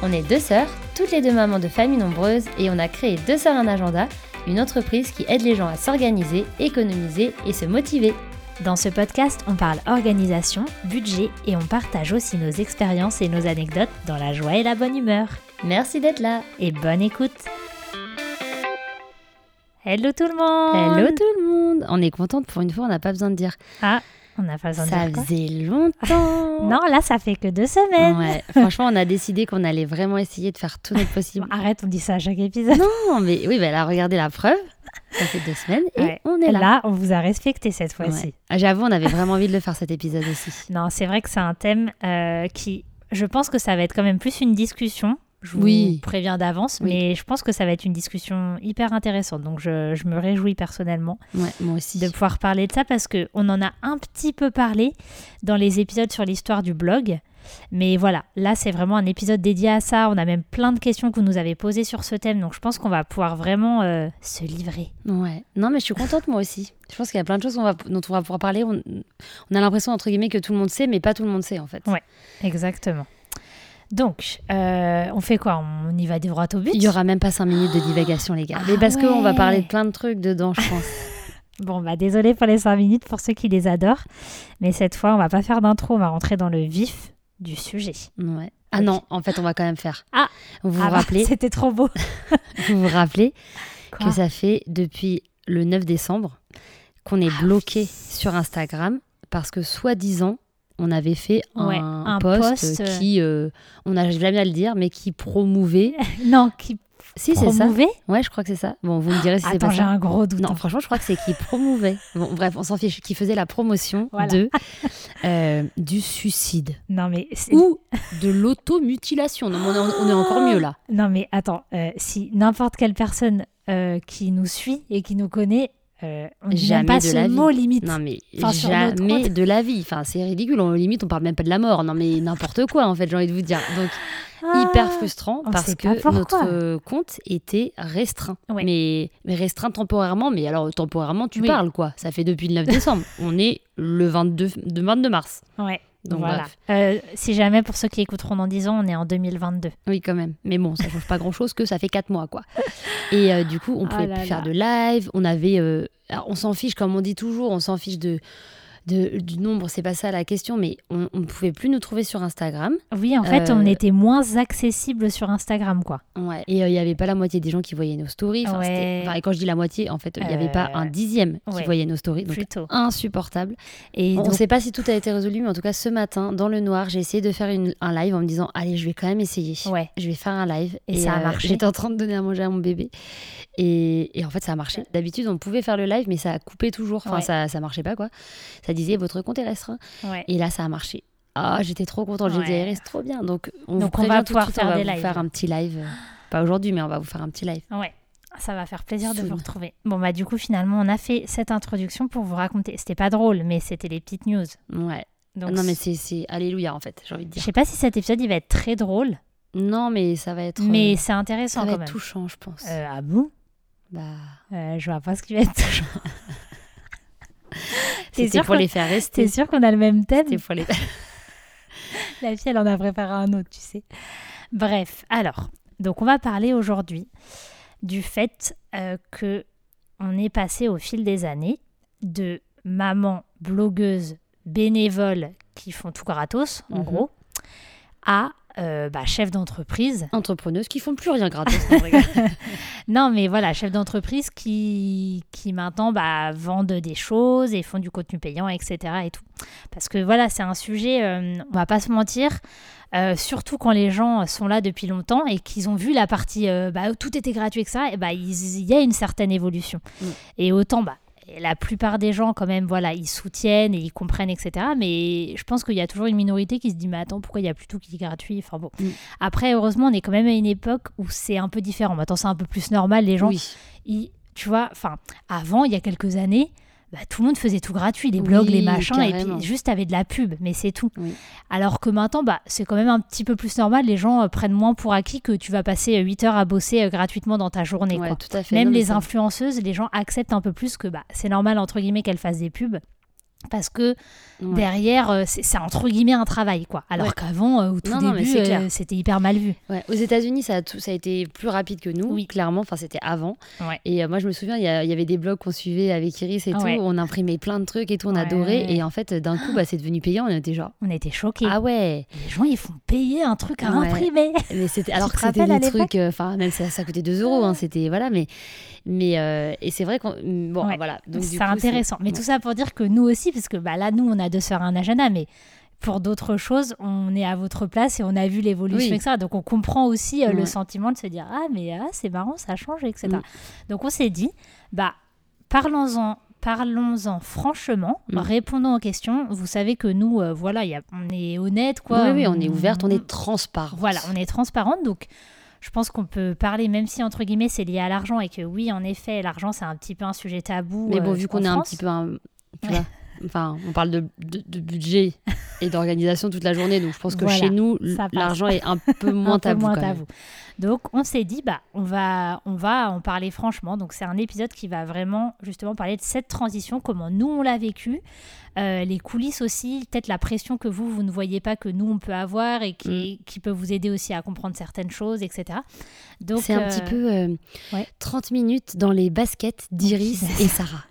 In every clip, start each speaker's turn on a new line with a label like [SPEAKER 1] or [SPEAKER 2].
[SPEAKER 1] On est deux sœurs, toutes les deux mamans de familles nombreuses, et on a créé Deux Sœurs un agenda, une entreprise qui aide les gens à s'organiser, économiser et se motiver.
[SPEAKER 2] Dans ce podcast, on parle organisation, budget et on partage aussi nos expériences et nos anecdotes dans la joie et la bonne humeur.
[SPEAKER 1] Merci d'être là.
[SPEAKER 2] Et bonne écoute Hello tout le monde
[SPEAKER 1] Hello tout le monde. On est contente pour une fois, on n'a pas besoin de dire.
[SPEAKER 2] Ah, on n'a pas besoin de
[SPEAKER 1] Ça
[SPEAKER 2] dire quoi
[SPEAKER 1] faisait longtemps.
[SPEAKER 2] Non, là, ça fait que deux semaines
[SPEAKER 1] Ouais, franchement, on a décidé qu'on allait vraiment essayer de faire tout notre possible.
[SPEAKER 2] Arrête, on dit ça à chaque épisode.
[SPEAKER 1] non, mais oui, bah là, regardez la preuve. Ça fait deux semaines et
[SPEAKER 2] Ouais.
[SPEAKER 1] on est là.
[SPEAKER 2] on vous a respecté cette fois-ci.
[SPEAKER 1] Ouais. Ah, J'avoue, on avait vraiment envie de le faire cet épisode aussi.
[SPEAKER 2] Non, c'est vrai que c'est un thème euh, qui, je pense que ça va être quand même plus une discussion. Je vous préviens d'avance,
[SPEAKER 1] Oui.
[SPEAKER 2] mais je pense que ça va être une discussion hyper intéressante. Donc je, je me réjouis personnellement
[SPEAKER 1] Ouais, moi aussi.
[SPEAKER 2] de pouvoir parler de ça parce que on en a un petit peu parlé dans les épisodes sur l'histoire du blog. Mais voilà, là c'est vraiment un épisode dédié à ça. On a même plein de questions que vous nous avez posées sur ce thème, donc je pense qu'on va pouvoir vraiment euh, se livrer.
[SPEAKER 1] Ouais. Non, mais je suis contente moi aussi. Je pense qu'il y a plein de choses qu'on va- dont on va pouvoir parler. On, on a l'impression, entre guillemets, que tout le monde sait, mais pas tout le monde sait en fait.
[SPEAKER 2] Ouais. Exactement. Donc, euh, on fait quoi? On y va droit au but?
[SPEAKER 1] Il y aura même pas cinq minutes de divagation, les gars.
[SPEAKER 2] Ah
[SPEAKER 1] mais parce qu'on va parler de plein de trucs dedans, je pense.
[SPEAKER 2] Bon, bah désolé pour les 5 minutes pour ceux qui les adorent. Mais cette fois, on va pas faire d'intro, on va rentrer dans le vif du sujet.
[SPEAKER 1] Ouais. Ah non, en fait, on va quand même faire.
[SPEAKER 2] Ah.
[SPEAKER 1] Vous vous
[SPEAKER 2] Ah bah,
[SPEAKER 1] rappelez,
[SPEAKER 2] C'était trop beau.
[SPEAKER 1] vous vous rappelez
[SPEAKER 2] Quoi?
[SPEAKER 1] que ça fait depuis le 9 décembre qu'on est
[SPEAKER 2] Ah
[SPEAKER 1] bloqué
[SPEAKER 2] oui.
[SPEAKER 1] sur Instagram parce que soi-disant on avait fait
[SPEAKER 2] Ouais,
[SPEAKER 1] un, post,
[SPEAKER 2] post, euh,
[SPEAKER 1] qui, euh, on n'arrive jamais à le dire, mais qui promouvait.
[SPEAKER 2] Non, qui
[SPEAKER 1] si c'est ça.
[SPEAKER 2] promouvait
[SPEAKER 1] Ouais, je crois que c'est ça. Bon, vous me direz si c'est
[SPEAKER 2] Attends,
[SPEAKER 1] pas
[SPEAKER 2] j'ai un gros doute.
[SPEAKER 1] Non, franchement, je crois que c'est qui promouvait. Bon, bref, on s'en fiche. Qui faisait la promotion
[SPEAKER 2] Voilà.
[SPEAKER 1] de euh, du suicide
[SPEAKER 2] Non, mais,
[SPEAKER 1] ou de l'automutilation. Non, mais on est, on est encore mieux là.
[SPEAKER 2] non, mais attends, euh, si n'importe quelle personne euh, qui nous suit et qui nous connaît, euh, on
[SPEAKER 1] Jamais
[SPEAKER 2] pas
[SPEAKER 1] de
[SPEAKER 2] ce
[SPEAKER 1] la vie.
[SPEAKER 2] mot limite.
[SPEAKER 1] Non mais
[SPEAKER 2] Enfin,
[SPEAKER 1] jamais de la vie. Enfin, c'est ridicule. On, limite, on parle même pas de la mort. Non mais n'importe quoi en fait. J'ai envie de vous dire. Donc
[SPEAKER 2] Ah.
[SPEAKER 1] hyper frustrant parce que notre euh, compte était restreint.
[SPEAKER 2] Ouais.
[SPEAKER 1] Mais, mais restreint temporairement. Mais alors temporairement, tu
[SPEAKER 2] Oui.
[SPEAKER 1] parles quoi Ça fait depuis le 9 décembre. on est le 22, de 22 mars.
[SPEAKER 2] Ouais.
[SPEAKER 1] Donc
[SPEAKER 2] voilà.
[SPEAKER 1] bref.
[SPEAKER 2] Euh, si jamais, pour ceux qui écouteront dans 10 ans, on est en 2022.
[SPEAKER 1] Oui, quand même. Mais bon, ça change pas grand chose que ça fait 4 mois, quoi. Et euh, du coup, on
[SPEAKER 2] Ah
[SPEAKER 1] pouvait
[SPEAKER 2] là
[SPEAKER 1] plus faire de live. On avait. euh, alors, on s'en fiche, comme on dit toujours, on s'en fiche de, de- du nombre. C'est pas ça la question, mais on ne pouvait plus nous trouver sur Instagram.
[SPEAKER 2] Oui, en fait,
[SPEAKER 1] Euh,
[SPEAKER 2] on était moins accessible sur Instagram, quoi.
[SPEAKER 1] Ouais. Et euh, il y avait pas la moitié des gens qui voyaient nos stories. Enfin,
[SPEAKER 2] Ouais.
[SPEAKER 1] enfin, et quand je dis la moitié, en fait, il y avait pas
[SPEAKER 2] Euh,
[SPEAKER 1] un dixième qui
[SPEAKER 2] ouais.
[SPEAKER 1] voyait nos stories. Donc,
[SPEAKER 2] Plutôt.
[SPEAKER 1] insupportable.
[SPEAKER 2] Et
[SPEAKER 1] on
[SPEAKER 2] donc,
[SPEAKER 1] ne sait pas si tout a été résolu, mais en tout cas, ce matin, dans le noir, j'ai essayé de faire une- un live en me disant Allez, je vais quand même essayer.
[SPEAKER 2] ouais.
[SPEAKER 1] je vais faire un live. euh,
[SPEAKER 2] Et ça a marché
[SPEAKER 1] J'étais en train de donner à manger à mon bébé. Et, et en fait, ça a marché. D'habitude, on pouvait faire le live, mais ça a coupé toujours. Enfin, ça, ça marchait pas, quoi. Ça disait, votre compte est restreint.
[SPEAKER 2] ouais.
[SPEAKER 1] Et là, ça a marché. Ah, j'étais trop contente. J'ai dit,
[SPEAKER 2] Ouais.
[SPEAKER 1] Iris, trop bien. Donc, on
[SPEAKER 2] Donc,
[SPEAKER 1] vous
[SPEAKER 2] on
[SPEAKER 1] prévient
[SPEAKER 2] va
[SPEAKER 1] tout de
[SPEAKER 2] pouvoir
[SPEAKER 1] suite,
[SPEAKER 2] faire
[SPEAKER 1] on va
[SPEAKER 2] des
[SPEAKER 1] vous
[SPEAKER 2] lives.
[SPEAKER 1] faire un petit live. Pas aujourd'hui, mais on va vous faire un petit live.
[SPEAKER 2] Ouais, ça va faire plaisir de vous retrouver. Bon, bah, du coup, finalement, on a fait cette introduction pour vous raconter. C'était pas drôle, mais c'était les petites news.
[SPEAKER 1] Ouais.
[SPEAKER 2] Donc,
[SPEAKER 1] non, mais c'est alléluia, en fait, j'ai envie de
[SPEAKER 2] je
[SPEAKER 1] dire.
[SPEAKER 2] sais pas si cet épisode il va être très drôle,
[SPEAKER 1] Non, mais ça va être.
[SPEAKER 2] mais
[SPEAKER 1] euh,
[SPEAKER 2] c'est intéressant
[SPEAKER 1] ça va
[SPEAKER 2] quand
[SPEAKER 1] être
[SPEAKER 2] même.
[SPEAKER 1] touchant, je pense.
[SPEAKER 2] Euh, ah bon?
[SPEAKER 1] Bah,
[SPEAKER 2] Euh, Je vois pas ce qui va être touchant. T'es
[SPEAKER 1] c'était pour les faire
[SPEAKER 2] T'es
[SPEAKER 1] rester.
[SPEAKER 2] sûr qu'on a le même thème
[SPEAKER 1] C'était pour les.
[SPEAKER 2] La fille, elle en a préparé un autre, tu sais. Bref, alors, donc on va parler aujourd'hui du fait euh, que on est passé au fil des années de maman blogueuse bénévole qui font tout gratos, en
[SPEAKER 1] Mhm.
[SPEAKER 2] gros, à euh, bah, chef d'entreprise.
[SPEAKER 1] Entrepreneuses qui font plus rien gratos. non,
[SPEAKER 2] mais voilà, chef d'entreprise qui, qui maintenant bah, vendent des choses et font du contenu payant, etc. Et tout. Parce que voilà, c'est un sujet, euh, on va pas se mentir, euh, surtout quand les gens sont là depuis longtemps et qu'ils ont vu la partie euh, bah, où tout était gratuit, etc. Et bah, il il y a une certaine évolution.
[SPEAKER 1] Mm.
[SPEAKER 2] Et autant, bah, la plupart des gens, quand même, voilà, ils soutiennent et ils comprennent, etc. Mais je pense qu'il y a toujours une minorité qui se dit, mais attends, pourquoi il y a plutôt qui est gratuit? Enfin bon.
[SPEAKER 1] Mm.
[SPEAKER 2] Après, heureusement, on est quand même à une époque où c'est un peu différent. Maintenant, c'est un peu plus normal. Les gens,
[SPEAKER 1] Oui.
[SPEAKER 2] ils- tu vois, enfin, avant, il y a quelques années, bah, tout le monde faisait tout gratuit, les blogs,
[SPEAKER 1] Oui,
[SPEAKER 2] les machins, et puis juste avec de la pub, mais c'est tout.
[SPEAKER 1] Oui.
[SPEAKER 2] Alors que maintenant, bah, c'est quand même un petit peu plus normal. Les gens euh, prennent moins pour acquis que tu vas passer 8 heures à bosser euh, gratuitement dans ta journée.
[SPEAKER 1] Ouais,
[SPEAKER 2] quoi.
[SPEAKER 1] tout à fait.
[SPEAKER 2] Même
[SPEAKER 1] Non,
[SPEAKER 2] les influenceuses, les gens acceptent un peu plus que bah, c'est normal, entre guillemets, qu'elles fassent des pubs. Parce que
[SPEAKER 1] Ouais.
[SPEAKER 2] derrière, euh, c'est entre guillemets un travail. quoi. Alors
[SPEAKER 1] Ouais.
[SPEAKER 2] qu'avant, euh, au tout
[SPEAKER 1] Non,
[SPEAKER 2] début, euh, c'était hyper mal vu.
[SPEAKER 1] Ouais, Aux États-Unis, ça, a tout- ça a été plus rapide que nous,
[SPEAKER 2] Oui.
[SPEAKER 1] clairement. Enfin, c'était avant. Et euh, moi, je me souviens, il y, avait des blogs qu'on suivait avec Iris et tout. On imprimait plein de trucs et tout, on adorait. Et en fait, d'un coup, bah, c'est devenu payant. On était genre,
[SPEAKER 2] On était choqués.
[SPEAKER 1] ah ouais.
[SPEAKER 2] Les gens, ils font payer un truc à imprimer.
[SPEAKER 1] Mais c'était alors que c'était des trucs. euh, Enfin, même ça, ça coûtait 2 euros. Hein, c'était voilà, mais mais euh, et c'est vrai qu'on bon
[SPEAKER 2] Ouais.
[SPEAKER 1] voilà. Donc
[SPEAKER 2] c'est intéressant. Mais
[SPEAKER 1] ouais.
[SPEAKER 2] tout ça pour dire que nous aussi, parce que bah, là, nous, on a de se faire un agenda, mais pour d'autres choses, on est à votre place et on a vu l'évolution,
[SPEAKER 1] Oui.
[SPEAKER 2] etc. Donc on comprend aussi euh, le sentiment de se dire Ah, mais ah, c'est marrant, ça a changé, etc.
[SPEAKER 1] Mm.
[SPEAKER 2] Donc on s'est dit Bah, parlons-en. Parlons-en franchement,
[SPEAKER 1] Mm.
[SPEAKER 2] répondons aux questions. Vous savez que nous, euh, voilà, il y a- on est honnête, quoi.
[SPEAKER 1] Oui, oui, on est ouverte, on est transparent.
[SPEAKER 2] Voilà, on est transparente, donc je pense qu'on peut parler, même si entre guillemets c'est lié à l'argent et que oui, en effet, l'argent c'est un petit peu un sujet tabou.
[SPEAKER 1] Mais bon,
[SPEAKER 2] euh,
[SPEAKER 1] vu qu'on est un petit peu un, tu vois, enfin, on parle de, de- de budget et d'organisation toute la journée, donc je pense que
[SPEAKER 2] Voilà,
[SPEAKER 1] chez nous, l'argent est un peu moins
[SPEAKER 2] un peu
[SPEAKER 1] tabou.
[SPEAKER 2] moins
[SPEAKER 1] quand même.
[SPEAKER 2] tabou. Donc on s'est dit bah on va on va en parler franchement. Donc c'est un épisode qui va vraiment justement parler de cette transition, comment nous on l'a vécu, euh, les coulisses aussi, peut-être la pression que vous vous ne voyez pas que nous on peut avoir et
[SPEAKER 1] Mm.
[SPEAKER 2] qui, qui peut vous aider aussi à comprendre certaines choses, etc. Donc
[SPEAKER 1] C'est un
[SPEAKER 2] euh,
[SPEAKER 1] petit peu euh,
[SPEAKER 2] ouais.
[SPEAKER 1] 30 minutes dans les baskets d'Iris et Sarah.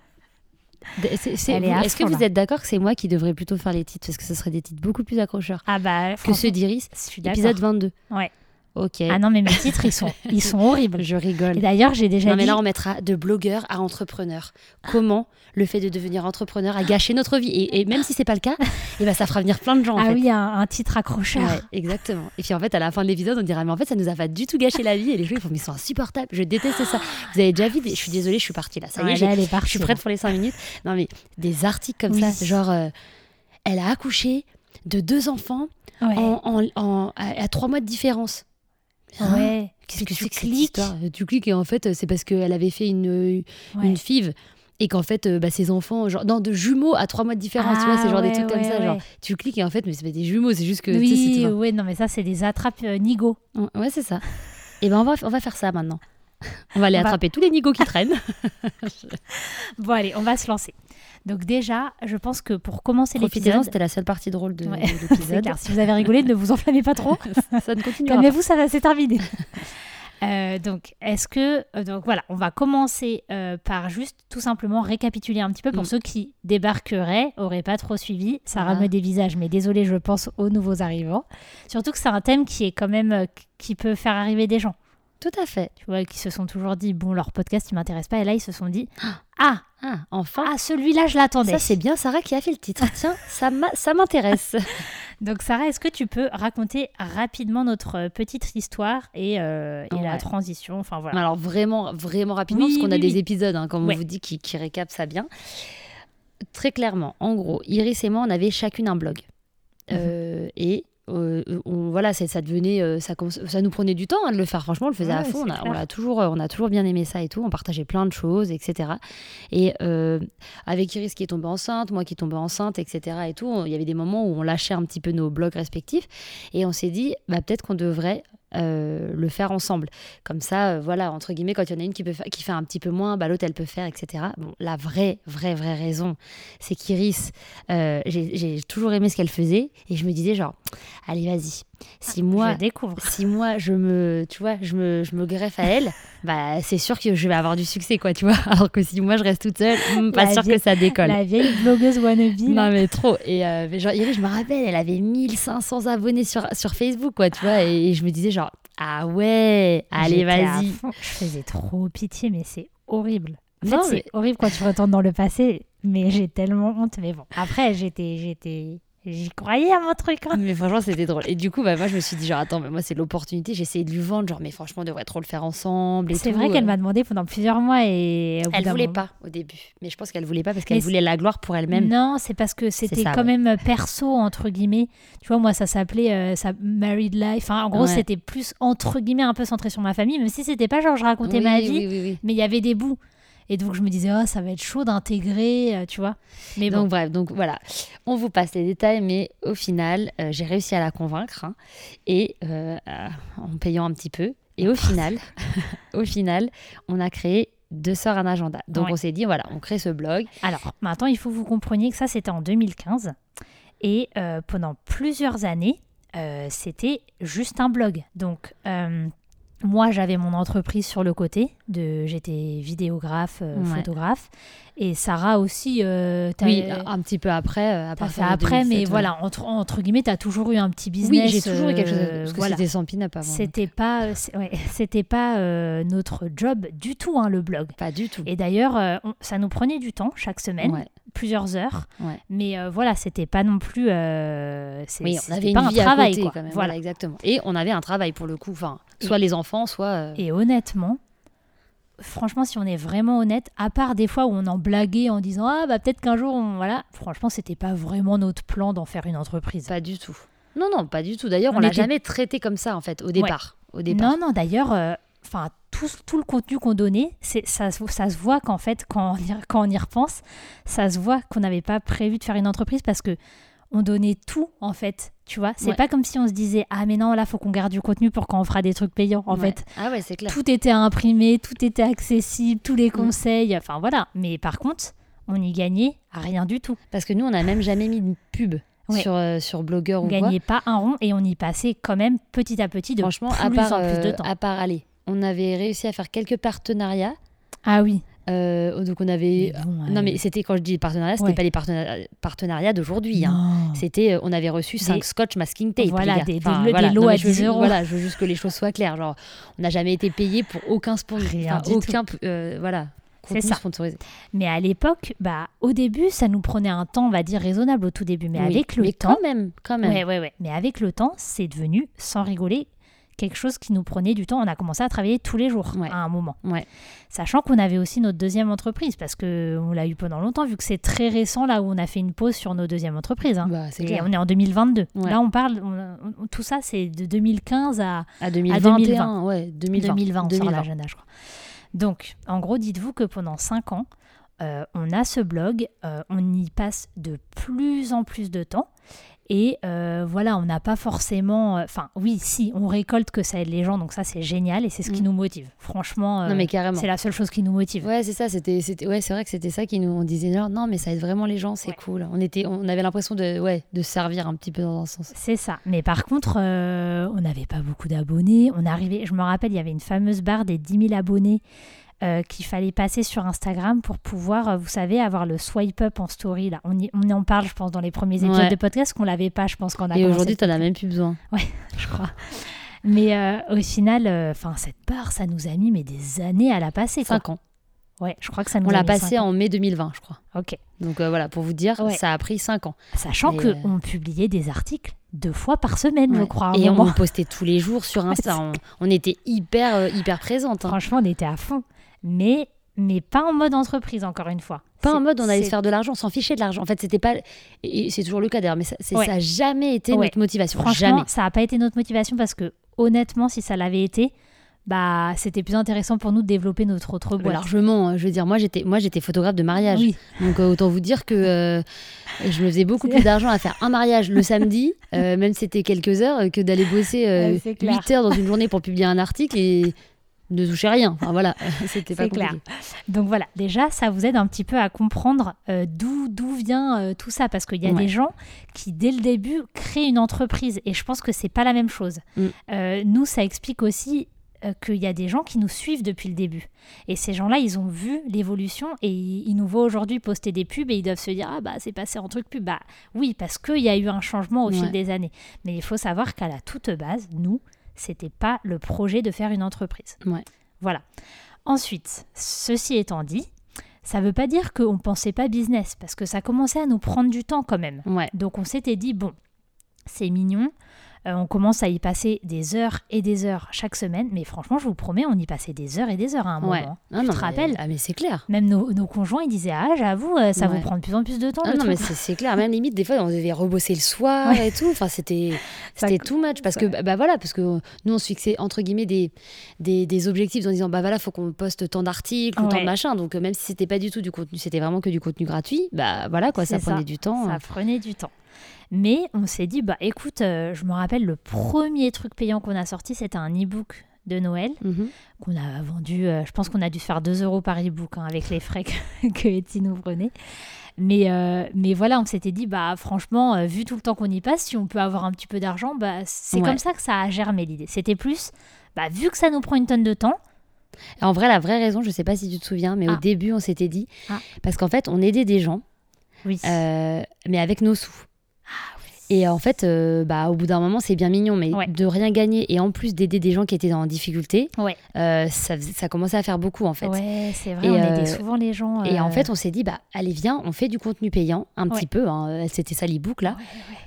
[SPEAKER 2] Est
[SPEAKER 1] Est-ce que vous êtes d'accord que c'est moi qui devrais plutôt faire les titres? Parce que ce serait des titres beaucoup plus accrocheurs
[SPEAKER 2] ah bah
[SPEAKER 1] que ceux d'Iris. Épisode 22.
[SPEAKER 2] Ouais.
[SPEAKER 1] Ok.
[SPEAKER 2] Ah non mais mes titres ils sont ils sont horribles.
[SPEAKER 1] Je rigole.
[SPEAKER 2] Et d'ailleurs j'ai déjà
[SPEAKER 1] Non, mais
[SPEAKER 2] dit
[SPEAKER 1] là, on mettra de blogueur à entrepreneur. Comment le fait de devenir entrepreneur a gâché notre vie Et, et même si c'est pas le cas, eh ben, ça fera venir plein de gens. en
[SPEAKER 2] ah
[SPEAKER 1] fait.
[SPEAKER 2] oui un, un titre accrocheur.
[SPEAKER 1] Ouais, exactement. Et puis en fait, à la fin de l'épisode, on dira Mais en fait, ça nous a pas du tout gâché la vie. Et les gens, ils font Mais ils sont insupportables. Je déteste ça. Vous avez déjà vu des... Je suis désolée, je suis partie là. Ça y
[SPEAKER 2] Ouais,
[SPEAKER 1] est, j'ai-
[SPEAKER 2] là, elle est
[SPEAKER 1] je
[SPEAKER 2] partie,
[SPEAKER 1] suis
[SPEAKER 2] là.
[SPEAKER 1] prête pour les 5 minutes. Non, mais des articles comme
[SPEAKER 2] Oui.
[SPEAKER 1] ça, genre euh, Elle a accouché de deux enfants
[SPEAKER 2] Ouais.
[SPEAKER 1] en, en- en- à, à trois mois de différence. Hein
[SPEAKER 2] Ouais.
[SPEAKER 1] Qu'est-ce que
[SPEAKER 2] tu
[SPEAKER 1] c'est que cette
[SPEAKER 2] cliques.
[SPEAKER 1] histoire Tu cliques et en fait, c'est parce qu'elle avait fait une,
[SPEAKER 2] Ouais.
[SPEAKER 1] une FIV et qu'en fait, euh, bah, ses enfants, genre, non, de jumeaux à trois mois de différence, tu vois,
[SPEAKER 2] Ah,
[SPEAKER 1] c'est genre des
[SPEAKER 2] ouais,
[SPEAKER 1] trucs comme ça. Genre, tu cliques et en fait, mais c'est pas des jumeaux, c'est juste que.
[SPEAKER 2] Oui, ouais, non, mais ça, c'est des attrapes euh, nigo.
[SPEAKER 1] Ouais, c'est ça. Et ben on va, on va faire ça maintenant. On va aller
[SPEAKER 2] On va-
[SPEAKER 1] attraper tous les nigos qui traînent.
[SPEAKER 2] Bon, allez, on va se lancer. Donc, déjà, je pense que pour commencer l'épisode,
[SPEAKER 1] c'était la seule partie drôle de,
[SPEAKER 2] Ouais,
[SPEAKER 1] de l'épisode.
[SPEAKER 2] clair, si vous avez rigolé, ne vous enflammez pas trop.
[SPEAKER 1] ça ne continuera pas.
[SPEAKER 2] Calmez-vous, ça va, c'est terminé. Euh, donc, est-ce que. euh, donc, voilà, on va commencer euh, par juste tout simplement récapituler un petit peu pour
[SPEAKER 1] Mm.
[SPEAKER 2] ceux qui débarqueraient, auraient pas trop suivi. Sarah
[SPEAKER 1] Ah.
[SPEAKER 2] me dévisage, mais désolé, je pense aux nouveaux arrivants. Surtout que c'est un thème qui est quand même. qui peut faire arriver des gens.
[SPEAKER 1] Tout à fait.
[SPEAKER 2] Tu vois, qui se sont toujours dit, bon, leur podcast, il m'intéresse pas. Et là, ils se sont dit, ah,
[SPEAKER 1] Ah, enfin.
[SPEAKER 2] ah celui-là, je l'attendais.
[SPEAKER 1] ça, c'est bien Sarah qui a fait le titre. Tiens, ça m'intéresse.
[SPEAKER 2] Donc Sarah, est-ce que tu peux raconter rapidement notre petite histoire et, euh, et la
[SPEAKER 1] Ouais.
[SPEAKER 2] transition? Enfin voilà.
[SPEAKER 1] Alors, vraiment, vraiment rapidement,
[SPEAKER 2] Oui,
[SPEAKER 1] parce qu'on a
[SPEAKER 2] oui,
[SPEAKER 1] des épisodes, hein, comme
[SPEAKER 2] Ouais.
[SPEAKER 1] on vous dit, qui, qui récapent ça bien. Très clairement, en gros, Iris et moi, on avait chacune un blog.
[SPEAKER 2] Mhm.
[SPEAKER 1] Euh, et. Euh, on, voilà, ça devenait, euh, ça, nous prenait du temps hein, de le faire. Franchement, on le faisait à fond. On a,
[SPEAKER 2] clair.
[SPEAKER 1] on a toujours, euh, on a toujours bien aimé ça et tout. On partageait plein de choses, etc. Et euh, avec Iris qui est tombée enceinte, moi qui tombée enceinte, etc. Et tout, il y avait des moments où on lâchait un petit peu nos blogs respectifs et on s'est dit, bah, peut-être qu'on devrait euh, le faire ensemble. Comme ça, euh, voilà, entre guillemets, quand il y en a une qui, peut qui fait un petit peu moins, bah, l'autre, elle peut faire, etc. Bon, la vraie, vraie, vraie raison, c'est qu'Iris, euh, j'ai j'ai toujours aimé ce qu'elle faisait et je me disais, genre, allez, vas-y. Si moi,
[SPEAKER 2] je découvre.
[SPEAKER 1] si moi je me tu vois je me, je me greffe à elle bah c'est sûr que je vais avoir du succès quoi tu vois alors que si moi je reste toute seule hmm, pas sûr
[SPEAKER 2] vieille-
[SPEAKER 1] que ça décolle
[SPEAKER 2] La vieille blogueuse wannabe.
[SPEAKER 1] non mais trop et euh, mais genre Iris, je me rappelle elle avait 1500 abonnés sur, sur Facebook quoi tu vois et, et je me disais genre ah ouais allez vas-y.
[SPEAKER 2] Je faisais trop pitié, mais c'est horrible. En
[SPEAKER 1] Non,
[SPEAKER 2] fait,
[SPEAKER 1] mais-
[SPEAKER 2] c'est horrible quand tu retournes dans le passé, mais j'ai tellement honte. Mais bon, après, j'étais, j'étais J'y croyais à mon truc. hein.
[SPEAKER 1] Mais franchement, c'était drôle. Et du coup, bah, moi, je me suis dit, genre, attends, mais moi, c'est l'opportunité. J'ai essayé de lui vendre, genre, mais franchement, on devrait trop le faire ensemble.
[SPEAKER 2] C'est vrai qu'elle
[SPEAKER 1] Euh,
[SPEAKER 2] m'a demandé pendant plusieurs mois et au
[SPEAKER 1] Elle voulait
[SPEAKER 2] moment-
[SPEAKER 1] pas au début. Mais je pense qu'elle voulait pas parce qu'elle voulait la gloire pour elle-même.
[SPEAKER 2] Non, c'est parce que c'était quand
[SPEAKER 1] ouais.
[SPEAKER 2] même perso, entre guillemets. Tu vois, moi, ça s'appelait euh, ça, Married Life. Enfin, en gros,
[SPEAKER 1] Ouais.
[SPEAKER 2] c'était plus, entre guillemets, un peu centré sur ma famille, même si c'était pas genre je racontais
[SPEAKER 1] Oui,
[SPEAKER 2] ma vie,
[SPEAKER 1] oui, oui.
[SPEAKER 2] mais il y avait des bouts. Et donc, je me disais, oh, ça va être chaud d'intégrer, euh, tu vois. Mais bon,
[SPEAKER 1] Donc bref, donc voilà, on vous passe les détails, mais au final, euh, j'ai réussi à la convaincre hein, et euh, euh, en payant un petit peu. Et au final, au final, on a créé deux sœurs un agenda. Donc
[SPEAKER 2] Ouais.
[SPEAKER 1] on s'est dit voilà, on crée ce blog.
[SPEAKER 2] alors, maintenant, il faut que vous compreniez que ça, c'était en 2015. Et euh, pendant plusieurs années, euh, c'était juste un blog. Donc, euh, moi, j'avais mon entreprise sur le côté. De, j'étais vidéographe, euh,
[SPEAKER 1] Ouais.
[SPEAKER 2] photographe. Et Sarah aussi. euh, t'as-
[SPEAKER 1] Oui, un petit peu après, euh, à
[SPEAKER 2] T'as
[SPEAKER 1] partir
[SPEAKER 2] fait
[SPEAKER 1] de
[SPEAKER 2] après,
[SPEAKER 1] 2007,
[SPEAKER 2] mais
[SPEAKER 1] ouais.
[SPEAKER 2] voilà, entre, entre guillemets, tu as toujours eu un petit business.
[SPEAKER 1] Oui, j'ai toujours eu quelque chose.
[SPEAKER 2] euh,
[SPEAKER 1] Parce que
[SPEAKER 2] voilà.
[SPEAKER 1] c'était sans pin-up avant.
[SPEAKER 2] C'était pas, ouais, c'était pas notre job du tout, hein, le blog.
[SPEAKER 1] Pas du tout.
[SPEAKER 2] Et d'ailleurs, ça nous prenait du temps chaque semaine. Plusieurs heures.
[SPEAKER 1] Ouais.
[SPEAKER 2] Mais euh, voilà, c'était pas non plus. euh,
[SPEAKER 1] Oui, on avait
[SPEAKER 2] pas un travail,
[SPEAKER 1] à côté
[SPEAKER 2] quoi.
[SPEAKER 1] quand même.
[SPEAKER 2] Voilà.
[SPEAKER 1] Voilà, exactement. Et on avait un travail pour le coup. Enfin, soit les enfants, soit. euh,
[SPEAKER 2] Et honnêtement, franchement, si on est vraiment honnête, à part des fois où on en blaguait en disant ah bah peut-être qu'un jour on voilà, franchement, c'était pas vraiment notre plan d'en faire une entreprise.
[SPEAKER 1] Pas du tout. Non, non, pas du tout. D'ailleurs, on,
[SPEAKER 2] On
[SPEAKER 1] l'a
[SPEAKER 2] était-
[SPEAKER 1] jamais traité comme ça en fait au départ. Au départ.
[SPEAKER 2] Non, non, d'ailleurs, euh, enfin, tout, tout le contenu qu'on donnait, c'est, ça, se- ça se voit qu'en fait, quand on, y, quand on y repense, ça se voit qu'on n'avait pas prévu de faire une entreprise parce que on donnait tout, en fait. Tu vois, c'est
[SPEAKER 1] Ouais.
[SPEAKER 2] pas comme si on se disait Ah, mais non, là, faut qu'on garde du contenu pour quand on fera des trucs payants. En
[SPEAKER 1] Ouais.
[SPEAKER 2] fait,
[SPEAKER 1] Ah ouais, c'est clair.
[SPEAKER 2] tout était imprimé, tout était accessible, tous
[SPEAKER 1] Mm.
[SPEAKER 2] les conseils. Enfin, voilà. Mais par contre, on y gagnait rien du tout.
[SPEAKER 1] Parce que nous, on n'a même jamais mis de pub
[SPEAKER 2] Ouais.
[SPEAKER 1] sur, euh, sur blogueur
[SPEAKER 2] On
[SPEAKER 1] ou quoi.
[SPEAKER 2] gagnait pas un rond et on y passait quand même petit à petit de
[SPEAKER 1] Franchement,
[SPEAKER 2] plus
[SPEAKER 1] à part,
[SPEAKER 2] en plus de
[SPEAKER 1] euh,
[SPEAKER 2] temps.
[SPEAKER 1] à part aller. On avait réussi à faire quelques partenariats.
[SPEAKER 2] Ah oui.
[SPEAKER 1] Euh, donc on avait.
[SPEAKER 2] Mais bon,
[SPEAKER 1] Non,
[SPEAKER 2] euh,
[SPEAKER 1] mais c'était quand je dis partenariat, c'était
[SPEAKER 2] Ouais.
[SPEAKER 1] pas les partenariats, partenariats d'aujourd'hui. hein. C'était, euh, on avait reçu 5
[SPEAKER 2] Des-
[SPEAKER 1] scotch masking tape.
[SPEAKER 2] Voilà, des-
[SPEAKER 1] Enfin,
[SPEAKER 2] des
[SPEAKER 1] voilà.
[SPEAKER 2] lots
[SPEAKER 1] Non,
[SPEAKER 2] à
[SPEAKER 1] je veux
[SPEAKER 2] 10
[SPEAKER 1] ju-
[SPEAKER 2] euros.
[SPEAKER 1] Voilà, je veux juste que les choses soient claires. Genre, on n'a jamais été payé pour aucun sponsor.
[SPEAKER 2] Rien
[SPEAKER 1] enfin, aucun, euh, voilà,
[SPEAKER 2] C'est ça.
[SPEAKER 1] sponsorisé.
[SPEAKER 2] Mais à l'époque, bah, au début, ça nous prenait un temps, on va dire, raisonnable au tout début. Mais
[SPEAKER 1] Oui,
[SPEAKER 2] avec le
[SPEAKER 1] mais
[SPEAKER 2] temps,
[SPEAKER 1] quand même, quand même.
[SPEAKER 2] ouais, ouais, ouais. Mais avec le temps, c'est devenu, sans rigoler, quelque chose qui nous prenait du temps. On a commencé à travailler tous les jours
[SPEAKER 1] Ouais.
[SPEAKER 2] à un moment.
[SPEAKER 1] Ouais.
[SPEAKER 2] Sachant qu'on avait aussi notre deuxième entreprise, parce que on l'a eu pendant longtemps, vu que c'est très récent là où on a fait une pause sur nos deuxièmes entreprises. hein.
[SPEAKER 1] Bah,
[SPEAKER 2] Et
[SPEAKER 1] clair.
[SPEAKER 2] on est en 2022.
[SPEAKER 1] Ouais.
[SPEAKER 2] Là, on parle, on- on- tout ça, c'est de 2015 à,
[SPEAKER 1] À 2021,
[SPEAKER 2] 2020.
[SPEAKER 1] ouais, 2020.
[SPEAKER 2] 2020, on sort
[SPEAKER 1] 2020.
[SPEAKER 2] l'agenda, je crois. Donc, en gros, dites-vous que pendant 5 ans, euh, on a ce blog, euh, on y passe de plus en plus de temps. Et euh, voilà, on n'a pas forcément. Enfin, oui, si, on récolte que ça aide les gens, donc ça, c'est génial et c'est ce qui
[SPEAKER 1] Mm.
[SPEAKER 2] nous motive. Franchement, euh,
[SPEAKER 1] Non, mais carrément.
[SPEAKER 2] c'est la seule chose qui nous motive.
[SPEAKER 1] Ouais, c'est ça. C'était, c'était, ouais, c'est vrai que c'était ça qui nous, on disait genre, non, mais ça aide vraiment les gens, c'est
[SPEAKER 2] Ouais.
[SPEAKER 1] cool. On était, on avait l'impression de, ouais, de servir un petit peu dans un sens.
[SPEAKER 2] C'est ça. Mais par contre, euh, on n'avait pas beaucoup d'abonnés. On arrivait, je me rappelle, il y avait une fameuse barre des 10 000 abonnés euh, qu'il fallait passer sur Instagram pour pouvoir, euh, vous savez, avoir le swipe up en story. Là. On, y- on en parle, je pense, dans les premiers épisodes
[SPEAKER 1] Ouais.
[SPEAKER 2] de podcast qu'on l'avait pas, je pense, qu'on a
[SPEAKER 1] Et aujourd'hui,
[SPEAKER 2] le
[SPEAKER 1] t'en as même plus besoin.
[SPEAKER 2] je crois. Mais euh, au final, enfin cette barre, ça nous a mis mais des années à la passer. quoi.
[SPEAKER 1] 5 ans.
[SPEAKER 2] Ouais, je crois que ça nous
[SPEAKER 1] On l'a passé
[SPEAKER 2] cinq
[SPEAKER 1] en mai 2020, je crois.
[SPEAKER 2] Ok.
[SPEAKER 1] Donc euh, voilà, pour vous dire,
[SPEAKER 2] Ouais.
[SPEAKER 1] ça a pris 5 ans.
[SPEAKER 2] Sachant
[SPEAKER 1] euh,
[SPEAKER 2] on publiait des articles deux fois par semaine, je
[SPEAKER 1] Ouais.
[SPEAKER 2] crois.
[SPEAKER 1] Et on postait tous les jours sur Insta.
[SPEAKER 2] Ouais,
[SPEAKER 1] on, on était hyper, euh, hyper présente. hein.
[SPEAKER 2] Franchement, on était à fond. Mais, mais pas en mode entreprise, encore une fois.
[SPEAKER 1] Pas en mode on allait se faire de l'argent, on s'en fichait de l'argent. En fait, c'était pas. Et c'est toujours le cas d'ailleurs, mais ça, c'est-
[SPEAKER 2] Ouais.
[SPEAKER 1] ça a jamais été
[SPEAKER 2] Ouais.
[SPEAKER 1] notre motivation.
[SPEAKER 2] Franchement,
[SPEAKER 1] Jamais.
[SPEAKER 2] ça n'a pas été notre motivation parce que, honnêtement, si ça l'avait été, bah, c'était plus intéressant pour nous de développer notre autre boîte.
[SPEAKER 1] Largement, hein. je veux dire, moi j'étais, moi j'étais photographe de mariage,
[SPEAKER 2] Oui.
[SPEAKER 1] donc euh, autant vous dire que euh, je me faisais beaucoup plus d'argent à faire un mariage le samedi, euh, même si c'était quelques heures, que d'aller bosser euh,
[SPEAKER 2] Ouais, c'est clair.
[SPEAKER 1] 8 heures dans une journée pour publier un article et ne toucher rien. Enfin voilà, c'était pas
[SPEAKER 2] C'est clair.
[SPEAKER 1] compliqué.
[SPEAKER 2] Donc voilà, déjà, ça vous aide un petit peu à comprendre euh, d'où d'où vient euh, tout ça, parce qu'il y a
[SPEAKER 1] Ouais.
[SPEAKER 2] des gens qui, dès le début, créent une entreprise, et je pense que c'est pas la même chose.
[SPEAKER 1] Mm.
[SPEAKER 2] Euh, nous, ça explique aussi qu'il y a des gens qui nous suivent depuis le début. Et ces gens-là, ils ont vu l'évolution et ils ils nous voient aujourd'hui poster des pubs et ils doivent se dire Ah, bah, c'est passé en truc pub. Bah, oui, parce qu'il y a eu un changement au
[SPEAKER 1] Ouais.
[SPEAKER 2] fil des années. Mais il faut savoir qu'à la toute base, nous, c'était pas le projet de faire une entreprise.
[SPEAKER 1] Ouais.
[SPEAKER 2] Voilà. Ensuite, ceci étant dit, ça veut pas dire qu'on pensait pas business, parce que ça commençait à nous prendre du temps quand même.
[SPEAKER 1] Ouais.
[SPEAKER 2] Donc on s'était dit, bon, c'est mignon, euh, on commence à y passer des heures et des heures chaque semaine, mais franchement, je vous promets, on y passait des heures et des heures à un
[SPEAKER 1] Ouais.
[SPEAKER 2] moment.
[SPEAKER 1] Non,
[SPEAKER 2] tu
[SPEAKER 1] non,
[SPEAKER 2] te
[SPEAKER 1] mais-
[SPEAKER 2] rappelles
[SPEAKER 1] Ah, mais c'est clair.
[SPEAKER 2] Même nos, nos conjoints, ils disaient, ah, j'avoue, euh, ça
[SPEAKER 1] Ouais.
[SPEAKER 2] vous prend de plus en plus de temps.
[SPEAKER 1] Ah
[SPEAKER 2] le
[SPEAKER 1] non, mais
[SPEAKER 2] truc.
[SPEAKER 1] c'est c'est clair. Même limite, des fois, on devait rebosser le soir
[SPEAKER 2] Ouais.
[SPEAKER 1] et tout. Enfin, c'était
[SPEAKER 2] Ça
[SPEAKER 1] too much. Parce
[SPEAKER 2] ça-
[SPEAKER 1] que, bah, bah, voilà, parce que nous, on se fixait, entre guillemets, des, des, des objectifs en disant, bah voilà, faut qu'on poste tant d'articles ou tant de machin. Donc, euh, même si c'était pas du tout du contenu, c'était vraiment que du contenu gratuit, bah voilà, quoi, ça
[SPEAKER 2] C'est
[SPEAKER 1] prenait
[SPEAKER 2] ça.
[SPEAKER 1] du temps.
[SPEAKER 2] Ça prenait du temps. Mais on s'est dit, bah écoute, euh, je me rappelle le premier truc payant qu'on a sorti, c'était un e-book de Noël
[SPEAKER 1] Mhm.
[SPEAKER 2] qu'on a vendu, euh, je pense qu'on a dû faire 2 euros par e-book hein, avec les frais que, que Etsy nous prenait. Mais, euh, mais voilà, on s'était dit, bah franchement, euh, vu tout le temps qu'on y passe, si on peut avoir un petit peu d'argent, bah, c'est
[SPEAKER 1] Ouais.
[SPEAKER 2] comme ça que ça a germé l'idée. C'était plus, bah, vu que ça nous prend une tonne de temps,
[SPEAKER 1] En vrai, la vraie raison, je sais pas si tu te souviens, mais au
[SPEAKER 2] Ah.
[SPEAKER 1] début, on s'était dit,
[SPEAKER 2] Ah.
[SPEAKER 1] parce qu'en fait, on aidait des gens,
[SPEAKER 2] oui.
[SPEAKER 1] mais avec nos sous. Et en fait, euh, bah, au bout d'un moment, c'est bien mignon, mais
[SPEAKER 2] Ouais.
[SPEAKER 1] de rien gagner et en plus d'aider des gens qui étaient en difficulté,
[SPEAKER 2] Ouais.
[SPEAKER 1] euh, ça, ça commençait à faire beaucoup en fait.
[SPEAKER 2] Ouais, c'est vrai,
[SPEAKER 1] Et,
[SPEAKER 2] on
[SPEAKER 1] euh,
[SPEAKER 2] aidait souvent les gens.
[SPEAKER 1] Et en
[SPEAKER 2] euh,
[SPEAKER 1] fait, on s'est dit, bah, allez, viens, on fait du contenu payant, un petit peu. hein, C'était ça l'e-book là.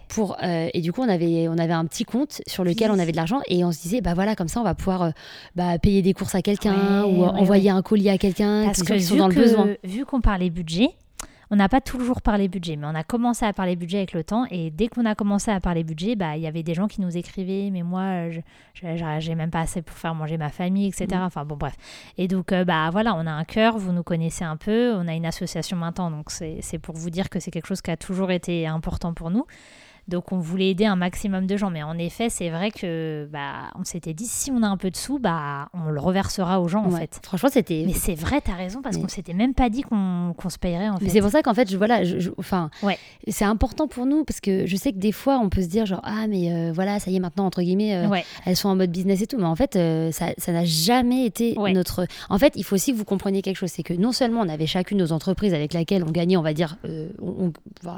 [SPEAKER 1] Pour, euh, et du coup, on avait, on avait un petit compte sur lequel
[SPEAKER 2] Oui.
[SPEAKER 1] on avait de l'argent et on se disait, bah voilà, comme ça, on va pouvoir euh, bah, payer des courses à quelqu'un ou euh, envoyer un colis à quelqu'un
[SPEAKER 2] Parce
[SPEAKER 1] qui,
[SPEAKER 2] que
[SPEAKER 1] qui sont dans le
[SPEAKER 2] que-
[SPEAKER 1] besoin.
[SPEAKER 2] vu qu'on parlait budget, on n'a pas toujours parlé budget, mais on a commencé à parler budget avec le temps. Et dès qu'on a commencé à parler budget, bah, il y avait des gens qui nous écrivaient, mais moi, j'ai même pas assez pour faire manger ma famille, etc.
[SPEAKER 1] Mm.
[SPEAKER 2] Enfin bon, bref. Et donc, euh, bah voilà, on a un cœur, vous nous connaissez un peu, on a une association maintenant, donc c'est c'est pour vous dire que c'est quelque chose qui a toujours été important pour nous. Donc on voulait aider un maximum de gens, mais en effet, c'est vrai que bah on s'était dit si on a un peu de sous, bah on le reversera aux gens en fait.
[SPEAKER 1] Franchement, c'était.
[SPEAKER 2] Mais c'est vrai, t'as raison, parce
[SPEAKER 1] Mais-
[SPEAKER 2] qu'on s'était même pas dit qu'on qu'on se payerait en fait.
[SPEAKER 1] Mais c'est pour ça qu'en fait, je, voilà, je, je- enfin,
[SPEAKER 2] Ouais.
[SPEAKER 1] c'est important pour nous parce que je sais que des fois, on peut se dire genre ah mais euh, voilà, ça y est maintenant entre guillemets, euh,
[SPEAKER 2] Ouais,
[SPEAKER 1] elles sont en mode business et tout, mais en fait, euh, ça ça n'a jamais été notre. En fait, il faut aussi que vous compreniez quelque chose, c'est que non seulement on avait chacune nos entreprises avec laquelle on gagnait, on va dire,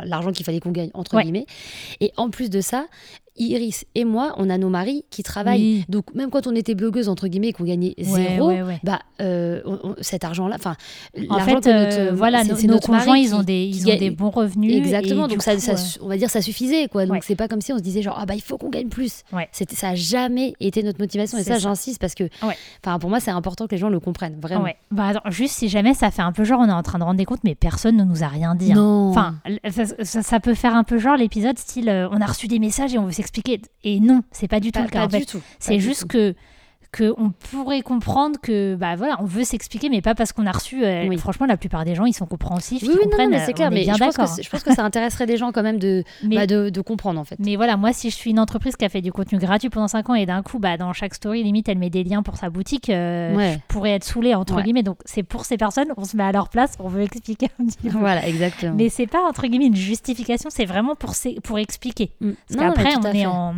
[SPEAKER 1] l'argent qu'il fallait qu'on gagne entre guillemets, et en plus de ça. Iris et moi, on a nos maris qui travaillent.
[SPEAKER 2] Oui.
[SPEAKER 1] Donc, même quand on était blogueuse, entre guillemets, et qu'on gagnait zéro,
[SPEAKER 2] ouais, ouais.
[SPEAKER 1] bah, euh, on- on- cet argent-là, enfin,
[SPEAKER 2] En fait,
[SPEAKER 1] que notre-
[SPEAKER 2] euh, voilà,
[SPEAKER 1] c'est-
[SPEAKER 2] nos, nos conjoints, ils ont des, ils ont des bons revenus.
[SPEAKER 1] Exactement, donc
[SPEAKER 2] du
[SPEAKER 1] ça,
[SPEAKER 2] coup,
[SPEAKER 1] ça-
[SPEAKER 2] euh,
[SPEAKER 1] on va dire ça suffisait quoi. Donc c'est pas comme si on se disait genre ah bah il faut qu'on gagne plus.
[SPEAKER 2] Ouais.
[SPEAKER 1] C'était ça a jamais été notre motivation et ça,
[SPEAKER 2] ça.
[SPEAKER 1] j'insiste parce que enfin pour moi c'est important que les gens le comprennent vraiment.
[SPEAKER 2] Bah, attends, juste si jamais ça fait un peu genre, on est en train de rendre des comptes, mais personne ne nous a rien dit. hein.
[SPEAKER 1] Non.
[SPEAKER 2] Enfin, l- ça, ça- ça peut faire un peu genre l'épisode style euh, on a reçu des messages et on veut s'expliquer. Et non, c'est pas du tout
[SPEAKER 1] pas,
[SPEAKER 2] le cas. en fait. C'est juste que on pourrait comprendre que bah voilà on veut s'expliquer mais pas parce qu'on a reçu euh,
[SPEAKER 1] Oui.
[SPEAKER 2] franchement la plupart des gens ils sont compréhensifs
[SPEAKER 1] Oui,
[SPEAKER 2] ils
[SPEAKER 1] oui, non, non,
[SPEAKER 2] comprennent
[SPEAKER 1] mais
[SPEAKER 2] euh,
[SPEAKER 1] c'est clair, mais
[SPEAKER 2] bien
[SPEAKER 1] je pense, que, c'est- je pense que ça intéresserait des gens quand même de,
[SPEAKER 2] mais
[SPEAKER 1] bah, de, de comprendre en fait.
[SPEAKER 2] Mais voilà, moi, si je suis une entreprise qui a fait du contenu gratuit pendant 5 ans et d'un coup, bah, dans chaque story, limite, elle met des liens pour sa boutique, euh,
[SPEAKER 1] Ouais.
[SPEAKER 2] je pourrais être saoulée, entre
[SPEAKER 1] Ouais.
[SPEAKER 2] guillemets. Donc, c'est pour ces personnes, on se met à leur place, on veut expliquer un petit peu.
[SPEAKER 1] Voilà, exactement.
[SPEAKER 2] Mais c'est pas, entre guillemets, une justification, c'est vraiment pour, pour expliquer.
[SPEAKER 1] Mm.
[SPEAKER 2] Parce qu'après, on est en.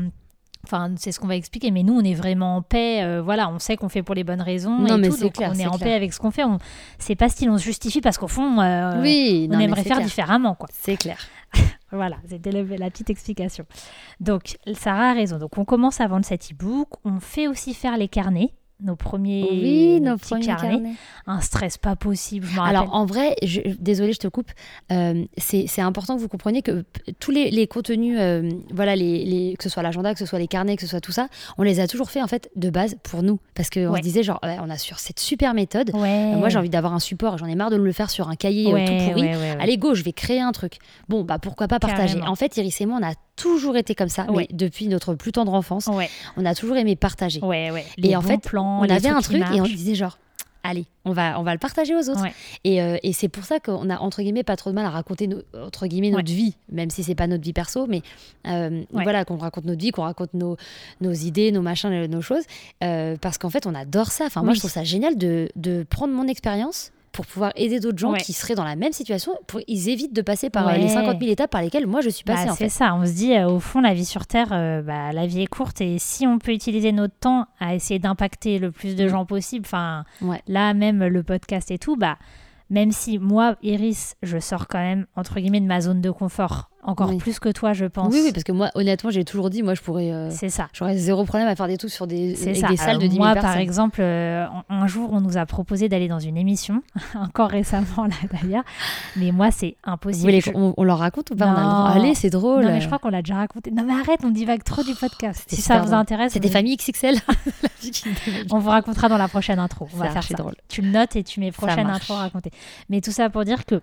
[SPEAKER 2] Enfin, c'est ce qu'on va expliquer, mais nous, on est vraiment en paix. euh, voilà, on sait qu'on fait pour les bonnes raisons.
[SPEAKER 1] Non,
[SPEAKER 2] et
[SPEAKER 1] mais
[SPEAKER 2] tout, donc
[SPEAKER 1] clair,
[SPEAKER 2] on est, en
[SPEAKER 1] clair.
[SPEAKER 2] paix avec ce qu'on fait. On... C'est pas style, on se justifie parce qu'au fond, euh,
[SPEAKER 1] Oui,
[SPEAKER 2] on
[SPEAKER 1] non,
[SPEAKER 2] aimerait faire
[SPEAKER 1] clair.
[SPEAKER 2] différemment, quoi.
[SPEAKER 1] C'est clair.
[SPEAKER 2] Voilà, c'était la petite explication. Donc, Sarah a raison. Donc, on commence à vendre cet e-book. On fait aussi faire les carnets, nos premiers,
[SPEAKER 1] Oui, nos
[SPEAKER 2] petits
[SPEAKER 1] premiers
[SPEAKER 2] carnets.
[SPEAKER 1] carnets.
[SPEAKER 2] Un stress pas possible, je.
[SPEAKER 1] Alors en vrai, je, désolée, je te coupe. euh, c'est important que vous compreniez que tous les, les contenus, euh, voilà, les, les- que ce soit l'agenda, que ce soit les carnets, que ce soit tout ça, on les a toujours fait en fait de base pour nous, parce qu'on
[SPEAKER 2] Ouais.
[SPEAKER 1] se disait genre, ouais, on a sur cette super méthode.
[SPEAKER 2] ouais.
[SPEAKER 1] Euh, Moi, j'ai envie d'avoir un support, j'en ai marre de me le faire sur un cahier tout pourri. Allez, go, je vais créer un truc. Bon, bah pourquoi pas partager.
[SPEAKER 2] Carrément.
[SPEAKER 1] En fait, Iris et moi, on a toujours été comme ça,
[SPEAKER 2] Ouais.
[SPEAKER 1] mais depuis notre plus tendre enfance,
[SPEAKER 2] Ouais,
[SPEAKER 1] on a toujours aimé partager.
[SPEAKER 2] ouais.
[SPEAKER 1] Et en fait,
[SPEAKER 2] plans,
[SPEAKER 1] on avait un truc et on disait genre, allez, on va, on va le partager aux autres.
[SPEAKER 2] Ouais.
[SPEAKER 1] Et, euh, et c'est pour ça qu'on a entre guillemets pas trop de mal à raconter entre guillemets notre vie, même si c'est pas notre vie perso, mais euh,
[SPEAKER 2] Ouais.
[SPEAKER 1] voilà qu'on raconte notre vie, qu'on raconte nos, nos idées, nos machins, nos choses, euh, parce qu'en fait on adore ça. Enfin moi
[SPEAKER 2] Oui.
[SPEAKER 1] je trouve ça génial de, de prendre mon expérience pour pouvoir aider d'autres gens
[SPEAKER 2] Ouais.
[SPEAKER 1] qui seraient dans la même situation, pour ils évitent de passer par euh,
[SPEAKER 2] Ouais.
[SPEAKER 1] les 50 000 étapes par lesquelles moi je suis passée
[SPEAKER 2] Bah, c'est
[SPEAKER 1] fait.
[SPEAKER 2] ça, on se dit euh, au fond la vie sur Terre, euh, bah, la vie est courte et si on peut utiliser notre temps à essayer d'impacter le plus de
[SPEAKER 1] Mm.
[SPEAKER 2] gens possible, enfin
[SPEAKER 1] Ouais.
[SPEAKER 2] là même le podcast et tout, bah même si moi Iris, je sors quand même entre guillemets de ma zone de confort encore
[SPEAKER 1] Oui.
[SPEAKER 2] plus que toi, je pense.
[SPEAKER 1] Oui, oui, parce que moi, honnêtement, j'ai toujours dit, moi, je pourrais. euh,
[SPEAKER 2] C'est ça.
[SPEAKER 1] J'aurais zéro problème à faire des trucs sur des,
[SPEAKER 2] C'est
[SPEAKER 1] avec
[SPEAKER 2] ça.
[SPEAKER 1] des salles
[SPEAKER 2] Alors,
[SPEAKER 1] de 10 000
[SPEAKER 2] moi,
[SPEAKER 1] personnes.
[SPEAKER 2] par exemple, euh, un jour, on nous a proposé d'aller dans une émission, encore récemment là d'ailleurs, mais moi, c'est
[SPEAKER 1] Vous
[SPEAKER 2] impossible.
[SPEAKER 1] voulez
[SPEAKER 2] Je-
[SPEAKER 1] qu'on on leur raconte ou pas? On a le droit.
[SPEAKER 2] Non.
[SPEAKER 1] Allez, c'est drôle.
[SPEAKER 2] Non, mais je crois qu'on l'a déjà raconté. Non, mais arrête, on divague trop du podcast.
[SPEAKER 1] C'était
[SPEAKER 2] Si ça vous
[SPEAKER 1] drôle.
[SPEAKER 2] intéresse,
[SPEAKER 1] C'est des familles XXL.
[SPEAKER 2] On vous racontera dans la prochaine intro. On va faire ça.
[SPEAKER 1] drôle.
[SPEAKER 2] Tu le notes et tu mets prochaine intro racontée. Mais tout ça pour dire que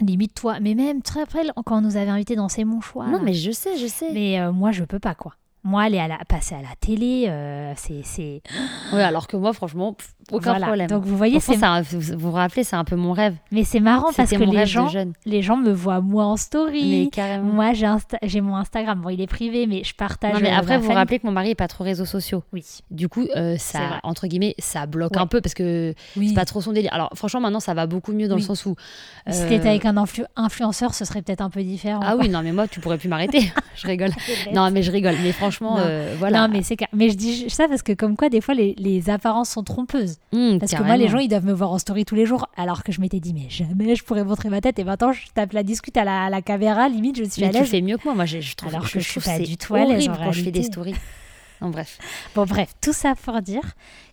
[SPEAKER 2] limite toi, mais même très après quand on nous avait invités dans C'est mon choix.
[SPEAKER 1] Non,
[SPEAKER 2] là.
[SPEAKER 1] mais je sais, je sais.
[SPEAKER 2] Mais, euh, moi, je peux pas quoi. Moi, aller à la, passer à la télé, euh, c'est c'est
[SPEAKER 1] Ouais, alors que moi, franchement, pff, aucun
[SPEAKER 2] voilà.
[SPEAKER 1] problème.
[SPEAKER 2] Donc vous voyez, c'est
[SPEAKER 1] vous vous rappelez, c'est un peu mon rêve.
[SPEAKER 2] mais c'est marrant parce que les gens, les gens me voient moi en story.
[SPEAKER 1] Mais carrément.
[SPEAKER 2] Moi, j'ai Insta- j'ai mon Instagram. Bon, il est privé, mais je partage.
[SPEAKER 1] Non, mais
[SPEAKER 2] euh,
[SPEAKER 1] après, vous vous rappelez que mon mari est pas trop réseaux sociaux.
[SPEAKER 2] Oui.
[SPEAKER 1] Du coup, euh, ça, entre guillemets, ça bloque
[SPEAKER 2] Ouais.
[SPEAKER 1] un peu parce que
[SPEAKER 2] Oui.
[SPEAKER 1] c'est pas trop son délire. Alors, franchement, maintenant, ça va beaucoup mieux dans
[SPEAKER 2] Oui.
[SPEAKER 1] le sens où.
[SPEAKER 2] Si
[SPEAKER 1] euh,
[SPEAKER 2] t'étais avec un influ- influenceur, ce serait peut-être un peu différent.
[SPEAKER 1] Ah
[SPEAKER 2] quoi.
[SPEAKER 1] oui, non, mais moi, tu pourrais plus m'arrêter. je rigole. Non, mais je rigole. Mais franchement, euh, voilà.
[SPEAKER 2] Non, mais c'est mais je dis ça parce que comme quoi des fois les, les apparences sont trompeuses.
[SPEAKER 1] Hum,
[SPEAKER 2] Parce que moi les gens ils doivent me voir en story tous les jours alors que je m'étais dit mais jamais je pourrais montrer ma tête et maintenant je tape la discute à la, à la caméra limite je suis
[SPEAKER 1] Mais
[SPEAKER 2] à
[SPEAKER 1] tu
[SPEAKER 2] l'aise.
[SPEAKER 1] fais mieux que moi. Moi, je, je trouve,
[SPEAKER 2] Alors
[SPEAKER 1] je,
[SPEAKER 2] que je
[SPEAKER 1] trouve
[SPEAKER 2] suis pas du tout à l'aise,
[SPEAKER 1] quand je fais des
[SPEAKER 2] réalité.
[SPEAKER 1] stories. Non, bref.
[SPEAKER 2] Bon bref tout ça pour dire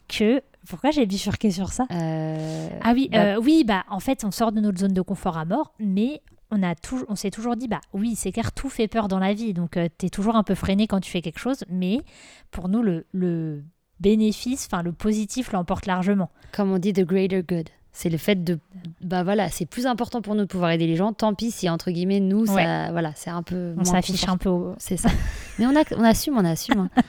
[SPEAKER 2] que pourquoi j'ai bifurqué sur ça?
[SPEAKER 1] Euh,
[SPEAKER 2] Ah oui
[SPEAKER 1] bah,
[SPEAKER 2] euh, oui bah en fait on sort de notre zone de confort à mort mais on a toujours on s'est toujours dit bah oui c'est clair tout fait peur dans la vie donc tu t'es toujours un peu freiné quand tu fais quelque chose mais pour nous le, le bénéfice enfin le positif l'emporte largement.
[SPEAKER 1] comme on dit, the greater good. C'est le fait de. Bah voilà, c'est plus important pour nous de pouvoir aider les gens. Tant pis si, entre guillemets, nous, ça. Voilà, c'est un peu.
[SPEAKER 2] On s'affiche un peu au,
[SPEAKER 1] C'est ça. mais on, a, on assume, on assume. hein.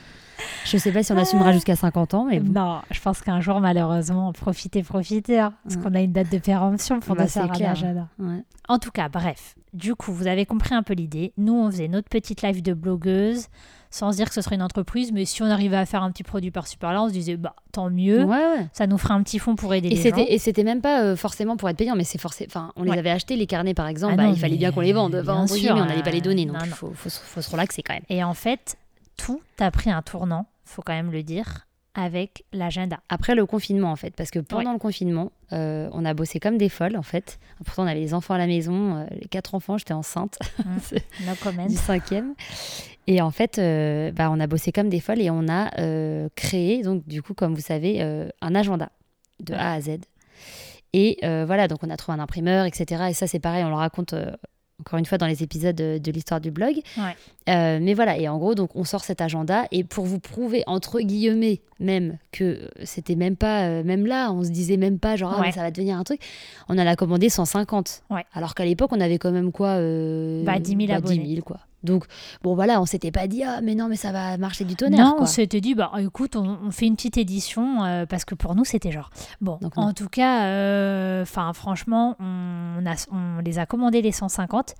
[SPEAKER 1] Je sais pas si on assumera jusqu'à 50 ans, mais bon.
[SPEAKER 2] Non, je pense qu'un jour, malheureusement, profitez, profitez. hein, parce
[SPEAKER 1] Ouais.
[SPEAKER 2] qu'on a une date de péremption pour
[SPEAKER 1] Bah,
[SPEAKER 2] l'agenda.
[SPEAKER 1] Ouais.
[SPEAKER 2] En tout cas, bref. Du coup, vous avez compris un peu l'idée. Nous, on faisait notre petite live de blogueuse sans dire que ce serait une entreprise. Mais si on arrivait à faire un petit produit par super là, on se disait, bah, tant mieux.
[SPEAKER 1] Ouais, ouais.
[SPEAKER 2] Ça nous fera un petit fond pour aider
[SPEAKER 1] Et
[SPEAKER 2] les gens.
[SPEAKER 1] et c'était même pas euh, forcément pour être payant, mais c'est forcément. Enfin, on les avait achetés, les carnets par exemple,
[SPEAKER 2] Ah
[SPEAKER 1] bah,
[SPEAKER 2] non,
[SPEAKER 1] il fallait bien
[SPEAKER 2] mais
[SPEAKER 1] qu'on les vende.
[SPEAKER 2] bien
[SPEAKER 1] Enfin, guillemets, on n'allait pas les donner,
[SPEAKER 2] euh,
[SPEAKER 1] donc il faut, faut, faut se relaxer quand même.
[SPEAKER 2] Et en fait, tout a pris un tournant, faut quand même le dire, avec l'agenda.
[SPEAKER 1] Après le confinement, en fait, parce que pendant
[SPEAKER 2] Ouais.
[SPEAKER 1] le confinement, euh, on a bossé comme des folles, en fait. Pourtant, on avait les enfants à la maison, euh, les quatre enfants, j'étais enceinte C'est-
[SPEAKER 2] No comment.
[SPEAKER 1] du cinquième. Et en fait, euh, bah, on a bossé comme des folles et on a créé, donc du coup, comme vous savez, un agenda de A à Z. Et voilà, donc on a trouvé un imprimeur, etc. Et ça, c'est pareil, on le raconte encore une fois dans les épisodes de, de l'histoire du blog.
[SPEAKER 2] Ouais.
[SPEAKER 1] Euh, mais voilà, et en gros, donc on sort cet agenda et pour vous prouver, entre guillemets, même que c'était même pas, euh, même là, on se disait même pas genre, ah,
[SPEAKER 2] Ouais.
[SPEAKER 1] ça va devenir un truc, on en a commandé 150.
[SPEAKER 2] Ouais.
[SPEAKER 1] Alors qu'à l'époque, on avait quand même quoi euh,
[SPEAKER 2] Bah, 10 000 abonnés.
[SPEAKER 1] 000, quoi. Donc, bon, voilà, on s'était pas dit, ah, mais non, mais ça va marcher du tonnerre.
[SPEAKER 2] Non,
[SPEAKER 1] quoi.
[SPEAKER 2] on s'était dit, bah écoute, on, on fait une petite édition euh, parce que pour nous c'était genre. Bon,
[SPEAKER 1] Donc,
[SPEAKER 2] en tout cas, euh, enfin franchement, on, a, on les a commandés les 150,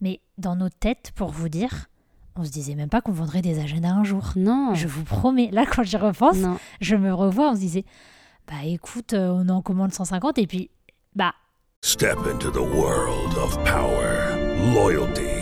[SPEAKER 2] mais dans notre tête, pour vous dire, on se disait même pas qu'on vendrait des agendas un jour.
[SPEAKER 1] Non.
[SPEAKER 2] Je vous promets, là quand j'y repense,
[SPEAKER 1] Non.
[SPEAKER 2] je me revois, on se disait, bah écoute, euh, on en commande 150 et puis, bah
[SPEAKER 3] Step into the world of power, loyalty,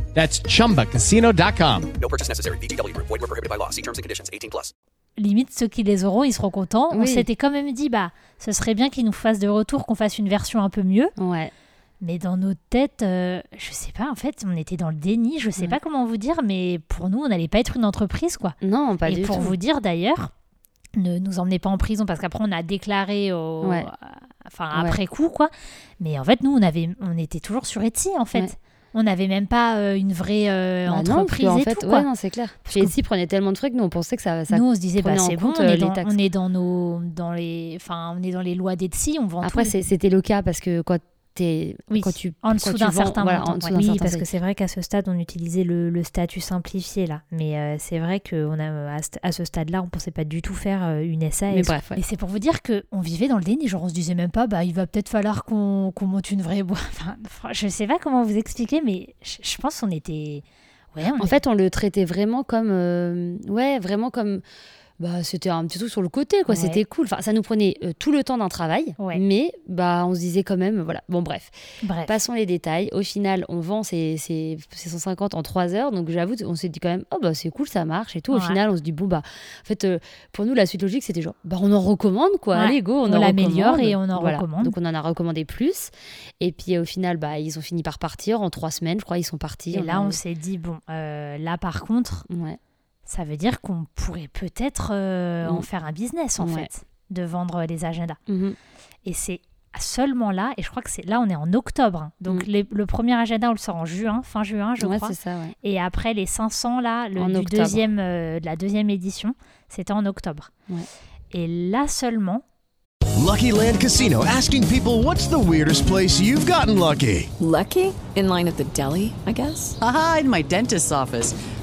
[SPEAKER 4] That's chumbacasino.com.
[SPEAKER 5] No purchase necessary. VGW Group. Void where prohibited by law. See terms and conditions. 18 plus.
[SPEAKER 2] limite ceux qui les auront, ils seront contents. On
[SPEAKER 1] Oui.
[SPEAKER 2] s'était quand même dit, bah ce serait bien qu'ils nous fassent de retour, qu'on fasse une version un peu mieux.
[SPEAKER 1] Ouais.
[SPEAKER 2] Mais dans notre tête, euh, je sais pas, en fait, on était dans le déni, je sais
[SPEAKER 1] Ouais.
[SPEAKER 2] pas comment vous dire, mais pour nous, on n'allait pas être une entreprise, quoi.
[SPEAKER 1] Non, pas
[SPEAKER 2] Et
[SPEAKER 1] du
[SPEAKER 2] pour
[SPEAKER 1] tout.
[SPEAKER 2] vous dire d'ailleurs, ne nous emmenez pas en prison parce qu'après on a déclaré au,
[SPEAKER 1] Ouais.
[SPEAKER 2] enfin après coup quoi. Mais en fait nous on avait, on était toujours sur Etsy en fait.
[SPEAKER 1] Ouais.
[SPEAKER 2] On n'avait même pas euh, une vraie euh,
[SPEAKER 1] Bah non,
[SPEAKER 2] entreprise et
[SPEAKER 1] fait,
[SPEAKER 2] tout.
[SPEAKER 1] ouais, non, c'est clair. Chez Etsy prenait tellement de trucs, nous on pensait que ça. ça...
[SPEAKER 2] Nous, on se disait, bah,
[SPEAKER 1] en
[SPEAKER 2] c'est bon, on
[SPEAKER 1] euh,
[SPEAKER 2] est,
[SPEAKER 1] les
[SPEAKER 2] dans, on est dans nos, dans les, enfin, on est dans les lois d'Etsy, on vend
[SPEAKER 1] Après, c'était le cas parce que quand t'es,
[SPEAKER 2] Oui,
[SPEAKER 1] quand tu,
[SPEAKER 2] en dessous d'un certain
[SPEAKER 1] voilà,
[SPEAKER 2] montant. ouais. Oui,
[SPEAKER 1] certain
[SPEAKER 2] parce
[SPEAKER 1] seuil.
[SPEAKER 2] que c'est vrai qu'à ce stade, on utilisait le, le statut simplifié là. Mais euh, c'est vrai qu'à à, ce- à ce stade-là, on pensait pas du tout faire euh, une SAS.
[SPEAKER 1] Mais bref, ouais.
[SPEAKER 2] Et c'est pour vous dire que on vivait dans le déni. Genre, on se disait même pas, bah, il va peut-être falloir qu'on qu'on monte une vraie boîte. Enfin, je sais pas comment vous expliquer, mais je, je pense qu'on était. Ouais,
[SPEAKER 1] En fait, on le traitait vraiment comme, euh, ouais, vraiment comme, bah, c'était un petit truc sur le côté, quoi.
[SPEAKER 2] Ouais.
[SPEAKER 1] C'était cool. Enfin, ça nous prenait euh, tout le temps d'un travail,
[SPEAKER 2] Ouais.
[SPEAKER 1] mais bah, on se disait quand même, voilà. Bon, bref,
[SPEAKER 2] Bref.
[SPEAKER 1] passons les détails. Au final, on vend ces, ces, ces 150 en 3 heures, donc j'avoue, on s'est dit quand même, oh bah c'est cool, ça marche et tout. Au final, on se dit bon bah, en fait, euh, pour nous, la suite logique, c'était genre, bah on en recommande, quoi. Allez go, on,
[SPEAKER 2] On
[SPEAKER 1] en
[SPEAKER 2] l'améliore et on en
[SPEAKER 1] Voilà.
[SPEAKER 2] recommande.
[SPEAKER 1] Donc on en a recommandé plus. Et puis au final, bah ils ont fini par partir en 3 semaines, je crois, ils sont partis.
[SPEAKER 2] Et là, on s'est dit, bon, euh, là par contre,
[SPEAKER 1] ouais.
[SPEAKER 2] Ça veut dire qu'on pourrait peut-être euh, en
[SPEAKER 1] Mm.
[SPEAKER 2] faire un business en
[SPEAKER 1] Ouais.
[SPEAKER 2] fait, de vendre les agendas.
[SPEAKER 1] Mhm.
[SPEAKER 2] Et c'est seulement là, et je crois que c'est là, on est en octobre. hein. Donc
[SPEAKER 1] Mm.
[SPEAKER 2] les- le premier agenda, on le sort en juin, fin juin, je
[SPEAKER 1] ouais,
[SPEAKER 2] crois.
[SPEAKER 1] c'est ça, ouais.
[SPEAKER 2] Et après les 500 là, le, du deuxième, euh, de la deuxième édition, c'était en octobre.
[SPEAKER 1] Ouais.
[SPEAKER 2] Et là seulement,
[SPEAKER 6] Lucky Land Casino asking people what's the weirdest place you've gotten lucky?
[SPEAKER 7] Lucky? In line at the deli, I guess?
[SPEAKER 8] Aha, in my dentist's office.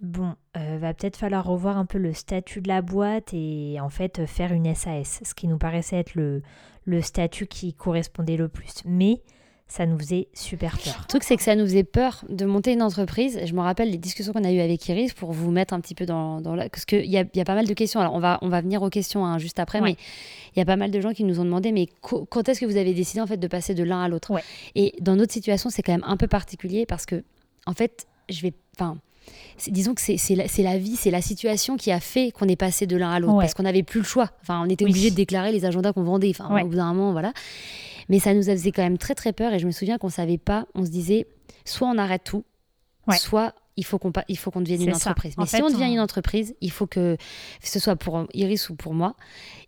[SPEAKER 2] bon, euh, va peut-être falloir revoir un peu le statut de la boîte et en fait euh, faire une SAS, ce qui nous paraissait être le, le statut qui correspondait le plus. Mais ça nous faisait super peur.
[SPEAKER 1] Le truc, c'est que ça nous faisait peur de monter une entreprise. Je me rappelle les discussions qu'on a eues avec Iris pour vous mettre un petit peu dans, dans la... Parce qu'il y y a pas mal de questions. Alors, on va, on va venir aux questions hein, juste après,
[SPEAKER 2] Ouais.
[SPEAKER 1] mais il y a pas mal de gens qui nous ont demandé, mais quand est-ce que vous avez décidé en fait de passer de l'un à l'autre?
[SPEAKER 2] Ouais.
[SPEAKER 1] Et dans notre situation, c'est quand même un peu particulier parce que, en fait, je vais... Enfin, disons que c'est la, la vie, c'est la situation qui a fait qu'on est passé de l'un à l'autre
[SPEAKER 2] Ouais.
[SPEAKER 1] parce qu'on n'avait plus le choix. Enfin, on était
[SPEAKER 2] Oui.
[SPEAKER 1] obligé de déclarer les agendas qu'on vendait. Enfin,
[SPEAKER 2] Ouais.
[SPEAKER 1] au bout d'un moment, voilà. Mais ça nous faisait quand même très très peur et je me souviens qu'on savait pas, on se disait soit on arrête tout,
[SPEAKER 2] Ouais.
[SPEAKER 1] soit il faut qu'on il faut qu'on devienne une
[SPEAKER 2] ça.
[SPEAKER 1] entreprise.
[SPEAKER 2] En
[SPEAKER 1] Mais si
[SPEAKER 2] fait,
[SPEAKER 1] on devient
[SPEAKER 2] on-
[SPEAKER 1] une entreprise, il faut que que ce soit pour Iris ou pour moi,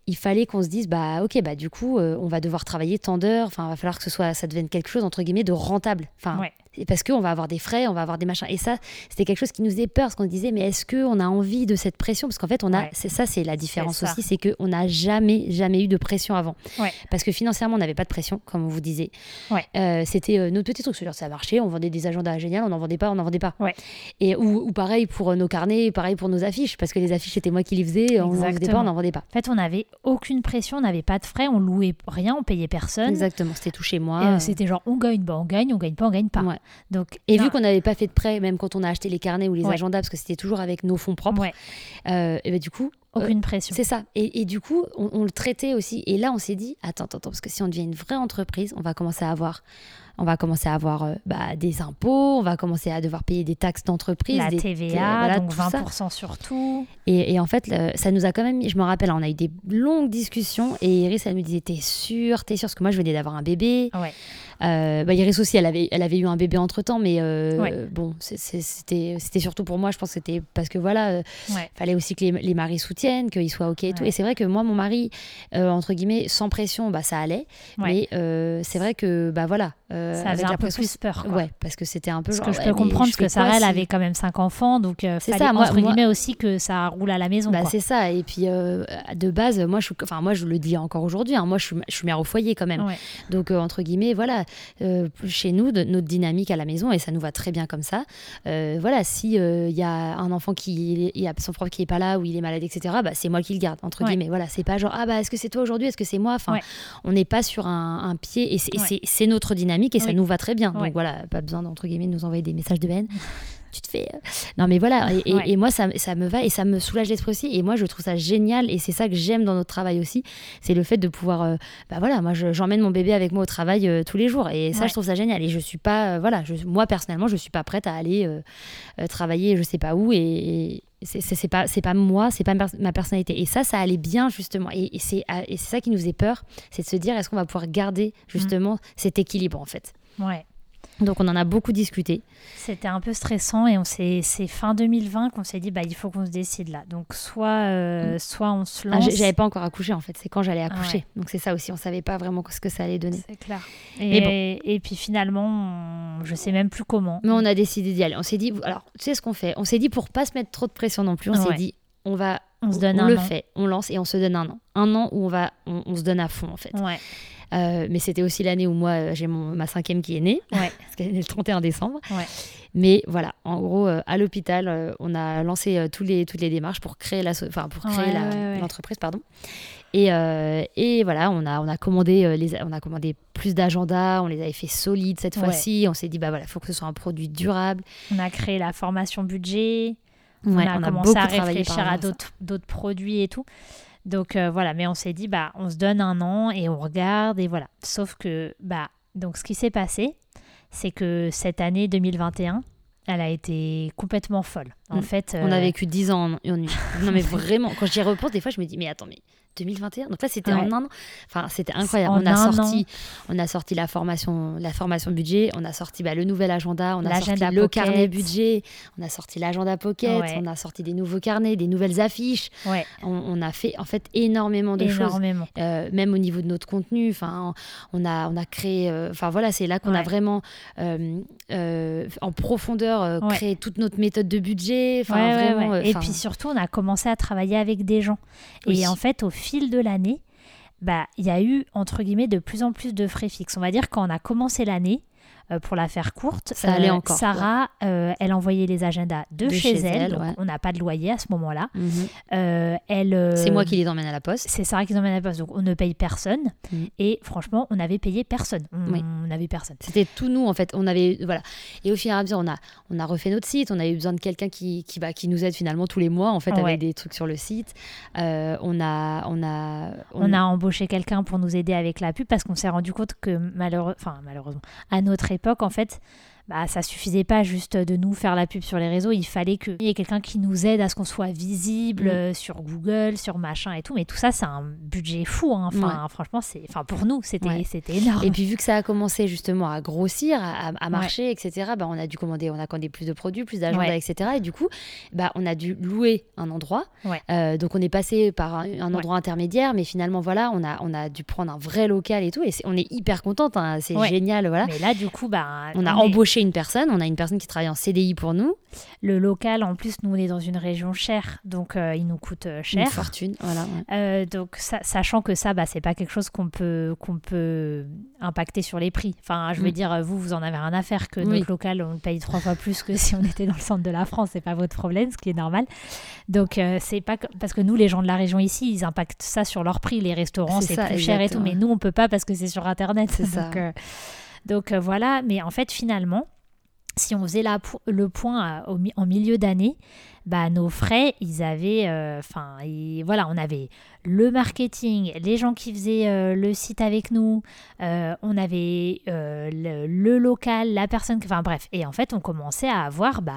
[SPEAKER 1] il fallait qu'on se dise bah OK, bah du coup, euh, on va devoir travailler tant d'heures, enfin, il va falloir que ce soit ça devienne quelque chose entre guillemets de rentable. Enfin,
[SPEAKER 2] Ouais.
[SPEAKER 1] Parce qu'on va avoir des frais, on va avoir des machins. Et ça, c'était quelque chose qui nous faisait peur, parce qu'on se disait, mais est-ce qu'on a envie de cette pression? Parce qu'en fait, on a,
[SPEAKER 2] Ouais.
[SPEAKER 1] c'est ça, c'est la différence aussi, c'est qu'on n'a jamais, jamais eu de pression avant.
[SPEAKER 2] Ouais.
[SPEAKER 1] Parce que financièrement, on n'avait pas de pression, comme on vous disait.
[SPEAKER 2] Ouais.
[SPEAKER 1] Euh, c'était euh, notre petit truc, c'est-à-dire ça marchait, on vendait des agendas géniaux, on n'en vendait pas, on n'en vendait pas. Et, ou, ou pareil pour euh, nos carnets, pareil pour nos affiches, parce que les affiches, c'était moi qui les faisais, on n'en vendait pas, on n'en vendait pas.
[SPEAKER 2] En fait, on n'avait aucune pression, on n'avait pas de frais, on louait rien, on payait personne.
[SPEAKER 1] Exactement, c'était tout chez moi.
[SPEAKER 2] Euh, C'était genre on gagne, bah on gagne, on gagne pas, on gagne pas. Donc
[SPEAKER 1] Et
[SPEAKER 2] non,
[SPEAKER 1] vu qu'on n'avait pas fait de prêt, même quand on a acheté les carnets ou les
[SPEAKER 2] Ouais.
[SPEAKER 1] agendas, parce que c'était toujours avec nos fonds propres,
[SPEAKER 2] ouais,
[SPEAKER 1] euh, et ben, du coup,
[SPEAKER 2] aucune pression.
[SPEAKER 1] C'est ça. Et, et du coup, on, on le traitait aussi. Et là, on s'est dit, attends, attends, parce que si on devient une vraie entreprise, on va commencer à avoir, on va commencer à avoir euh, bah, des impôts, on va commencer à devoir payer des taxes d'entreprise,
[SPEAKER 2] La
[SPEAKER 1] des-
[SPEAKER 2] TVA,
[SPEAKER 1] euh, voilà,
[SPEAKER 2] donc
[SPEAKER 1] tout ça.
[SPEAKER 2] 20% sur tout.
[SPEAKER 1] Et, et en fait, le- ça nous a quand même je me rappelle, on a eu des longues discussions et Iris, elle me disait, t'es sûre, t'es sûre, parce que moi, je venais d'avoir un bébé.
[SPEAKER 2] Ouais.
[SPEAKER 1] Euh, bah, Iris aussi, elle avait, elle avait eu un bébé entre temps, mais euh,
[SPEAKER 2] Ouais.
[SPEAKER 1] bon, c'était surtout pour moi, je pense que c'était parce que voilà,
[SPEAKER 2] Ouais.
[SPEAKER 1] fallait aussi que les, les maris soutiennent, qu'ils soient OK et tout. Et c'est vrai que moi, mon mari, entre guillemets, sans pression, bah, ça allait. Mais c'est vrai que, bah voilà. Euh,
[SPEAKER 2] Ça
[SPEAKER 1] la
[SPEAKER 2] un peu plus peur. quoi.
[SPEAKER 1] Ouais, parce que c'était un peu
[SPEAKER 2] Parce
[SPEAKER 1] genre,
[SPEAKER 2] que je peux comprendre
[SPEAKER 1] je
[SPEAKER 2] parce que Sarah, elle avait quand même cinq enfants, donc euh,
[SPEAKER 1] C'est ça, moi-
[SPEAKER 2] entre
[SPEAKER 1] moi-
[SPEAKER 2] guillemets aussi que ça roule à la maison.
[SPEAKER 1] Bah, c'est ça. Et puis, euh, de base, moi je, enfin, moi, je le dis encore aujourd'hui, hein, moi, je suis, je suis mère au foyer quand même.
[SPEAKER 2] Ouais.
[SPEAKER 1] Donc, entre guillemets, voilà, chez nous, de- notre dynamique à la maison, et ça nous va très bien comme ça. voilà, si il y a un enfant qui il y a son prof qui est pas là ou il est malade, etc., bah, c'est moi qui le garde, entre
[SPEAKER 2] Ouais.
[SPEAKER 1] guillemets. Voilà, c'est pas genre, ah bah, est-ce que c'est toi aujourd'hui, est-ce que c'est moi? Enfin, on n'est pas sur un, un pied, et c'est notre dynamique, et ça nous va très bien. Donc, voilà, pas besoin, entre guillemets, de nous envoyer des messages de haine. tu te fais. euh, Non, mais voilà. Et, et-
[SPEAKER 2] Ouais.
[SPEAKER 1] et moi, ça, ça me va et ça me soulage l'esprit aussi. Et moi, je trouve ça génial. Et c'est ça que j'aime dans notre travail aussi. C'est le fait de pouvoir. euh, bah voilà, moi, je- j'emmène mon bébé avec moi au travail euh, tous les jours. Et ça,
[SPEAKER 2] Ouais.
[SPEAKER 1] je trouve ça génial. Et je suis pas. euh, voilà, je, moi, personnellement, je suis pas prête à aller travailler je sais pas où. Et, c'est pas c'est pas moi, c'est pas ma pers- ma personnalité. Et ça, ça allait bien justement. Et, et c'est et c'est ça qui nous faisait peur, c'est de se dire est-ce qu'on va pouvoir garder justement cet équilibre en fait?
[SPEAKER 2] Ouais.
[SPEAKER 1] Donc on en a beaucoup discuté.
[SPEAKER 2] C'était un peu stressant et on s'est, c'est fin 2020 qu'on s'est dit bah il faut qu'on se décide là. Donc soit, euh, soit on se
[SPEAKER 1] Ah,
[SPEAKER 2] lance.
[SPEAKER 1] J'avais pas encore accouché en fait. C'est quand j'allais accoucher.
[SPEAKER 2] ouais.
[SPEAKER 1] Donc c'est ça aussi. On savait pas vraiment ce que ça allait donner.
[SPEAKER 2] C'est clair. Et, et puis finalement, on- je sais même plus comment.
[SPEAKER 1] Mais on a décidé d'y aller. On s'est dit, alors, tu sais ce qu'on fait? On s'est dit, pour pas se mettre trop de pression non plus, on s'est
[SPEAKER 2] Ouais.
[SPEAKER 1] dit, on va.
[SPEAKER 2] On se donne
[SPEAKER 1] on
[SPEAKER 2] un
[SPEAKER 1] le
[SPEAKER 2] an.
[SPEAKER 1] fait, on lance et on se donne un an. Un an où on, va, on, on se donne à fond en fait.
[SPEAKER 2] Ouais.
[SPEAKER 1] Euh, mais c'était aussi l'année où moi, euh, j'ai mon, ma cinquième qui est née,
[SPEAKER 2] Ouais.
[SPEAKER 1] parce qu'elle est née le 31 décembre.
[SPEAKER 2] Ouais.
[SPEAKER 1] Mais voilà, en gros, euh, à l'hôpital, euh, on a lancé tous les, toutes les démarches pour créer enfin, pour créer
[SPEAKER 2] Ouais,
[SPEAKER 1] l'entreprise, pardon. Et, et voilà, on a, on a commandé, les, on a commandé plus d'agendas, on les avait fait solides cette fois-ci. On s'est dit, bah voilà, il faut que ce soit un produit durable.
[SPEAKER 2] On a créé la formation budget. On a
[SPEAKER 1] on
[SPEAKER 2] commencé à réfléchir à d'autres produits et tout. Donc euh, voilà, mais on s'est dit bah on se donne un an et on regarde et voilà. Sauf que bah donc ce qui s'est passé, c'est que cette année 2021, elle a été complètement folle. En
[SPEAKER 1] Mm.
[SPEAKER 2] fait,
[SPEAKER 1] On a
[SPEAKER 2] euh,
[SPEAKER 1] vécu 10 ans en, en une. Non, mais vraiment, quand j'y repense, des fois, je me dis, mais attends, mais 2021 Donc là, c'était en un an. Enfin, c'était incroyable. On, a sorti, on a sorti la formation, la formation budget, on a sorti bah, le nouvel agenda, on a sorti le carnet budget, on a sorti l'agenda pocket,
[SPEAKER 2] Ouais.
[SPEAKER 1] on a sorti des nouveaux carnets, des nouvelles affiches.
[SPEAKER 2] ouais,
[SPEAKER 1] On, on a fait en fait énormément de choses.
[SPEAKER 2] énormément.
[SPEAKER 1] Euh, même au niveau de notre contenu. Enfin, on a, on a créé. euh, Enfin voilà, c'est là qu'on a vraiment euh, en profondeur créé toute notre méthode de budget. Enfin
[SPEAKER 2] Ouais, ouais,
[SPEAKER 1] vraiment.
[SPEAKER 2] ouais.
[SPEAKER 1] euh,
[SPEAKER 2] Et puis surtout, on a commencé à travailler avec des gens.
[SPEAKER 1] Oui.
[SPEAKER 2] Et en fait, au fil de l'année, bah, il y a eu, entre guillemets, de plus en plus de frais fixes. On va dire quand on a commencé l'année, euh, pour la faire courte,
[SPEAKER 1] Ça allait encore,
[SPEAKER 2] Sarah, euh, elle envoyait les agendas de,
[SPEAKER 1] De
[SPEAKER 2] chez,
[SPEAKER 1] chez
[SPEAKER 2] elle.
[SPEAKER 1] elle,
[SPEAKER 2] donc
[SPEAKER 1] ouais.
[SPEAKER 2] on n'a pas de loyer à ce moment-là.
[SPEAKER 1] mhm.
[SPEAKER 2] Euh, elle, euh,
[SPEAKER 1] C'est moi qui les emmène à la poste.
[SPEAKER 2] c'est Sarah qui nous emmène à la poste, donc on ne paye personne.
[SPEAKER 1] Mm.
[SPEAKER 2] Et franchement, on avait payé personne. On
[SPEAKER 1] Oui.
[SPEAKER 2] n'avait personne.
[SPEAKER 1] C'était tout nous en fait. On avait voilà. Et au fur et à mesure, on a on a refait notre site. On a eu besoin de quelqu'un qui qui, bah, qui nous aide finalement tous les mois en fait
[SPEAKER 2] Ouais.
[SPEAKER 1] avec des trucs sur le site. Euh, on a on a
[SPEAKER 2] On a embauché quelqu'un pour nous aider avec la pub parce qu'on s'est rendu compte que malheureux, enfin, malheureusement, à notre époque, en fait, bah, ça suffisait pas juste de nous faire la pub sur les réseaux. Il fallait qu'il y ait quelqu'un qui nous aide à ce qu'on soit visible
[SPEAKER 1] Mm.
[SPEAKER 2] euh, sur Google, sur machin et tout. Mais tout ça, c'est un budget fou. hein. Enfin, franchement, c'est, enfin, pour nous, c'était,
[SPEAKER 1] Ouais.
[SPEAKER 2] c'était énorme.
[SPEAKER 1] Et puis vu que ça a commencé justement à grossir, à, à- marcher, etc. Bah, on a dû commander, on a commandé plus de produits, plus d'agendas,
[SPEAKER 2] Ouais.
[SPEAKER 1] etc. Et du coup, bah, on a dû louer un endroit. Euh, donc on est passé par un, endroit intermédiaire, mais finalement voilà, on a on a dû prendre un vrai local et tout. Et on est hyper contente. hein. c'est génial, voilà.
[SPEAKER 2] Mais là, du coup, bah,
[SPEAKER 1] On a
[SPEAKER 2] est-
[SPEAKER 1] embauché une personne, on a une personne qui travaille en CDI pour nous,
[SPEAKER 2] le local. En plus, nous, on est dans une région chère, donc euh, il nous coûte euh,
[SPEAKER 1] une
[SPEAKER 2] cher.
[SPEAKER 1] fortune, voilà. ouais.
[SPEAKER 2] Euh, donc, sa- sachant que ça, bah, c'est pas quelque chose qu'on peut, qu'on peut impacter sur les prix. Enfin, je veux
[SPEAKER 1] Mm.
[SPEAKER 2] dire, vous, vous en avez rien à faire que
[SPEAKER 1] Oui.
[SPEAKER 2] notre local, on le paye trois fois plus que si on était dans le centre de la France. C'est pas votre problème, ce qui est normal. Donc, euh, c'est pas que- parce que nous, les gens de la région ici, ils impactent ça sur leur prix. Les restaurants,
[SPEAKER 1] C'est
[SPEAKER 2] plus cher et tout. Mais nous, on peut pas parce que c'est sur Internet.
[SPEAKER 1] C'est ça.
[SPEAKER 2] Donc, euh, euh, voilà. Mais en fait, finalement, si on faisait le point mi- en milieu d'année, bah, nos frais, ils avaient, euh, enfin, voilà, on avait le marketing, les gens qui faisaient euh, le site avec nous, euh, on avait euh, le, le local, la personne, enfin bref, et en fait, on commençait à avoir bah,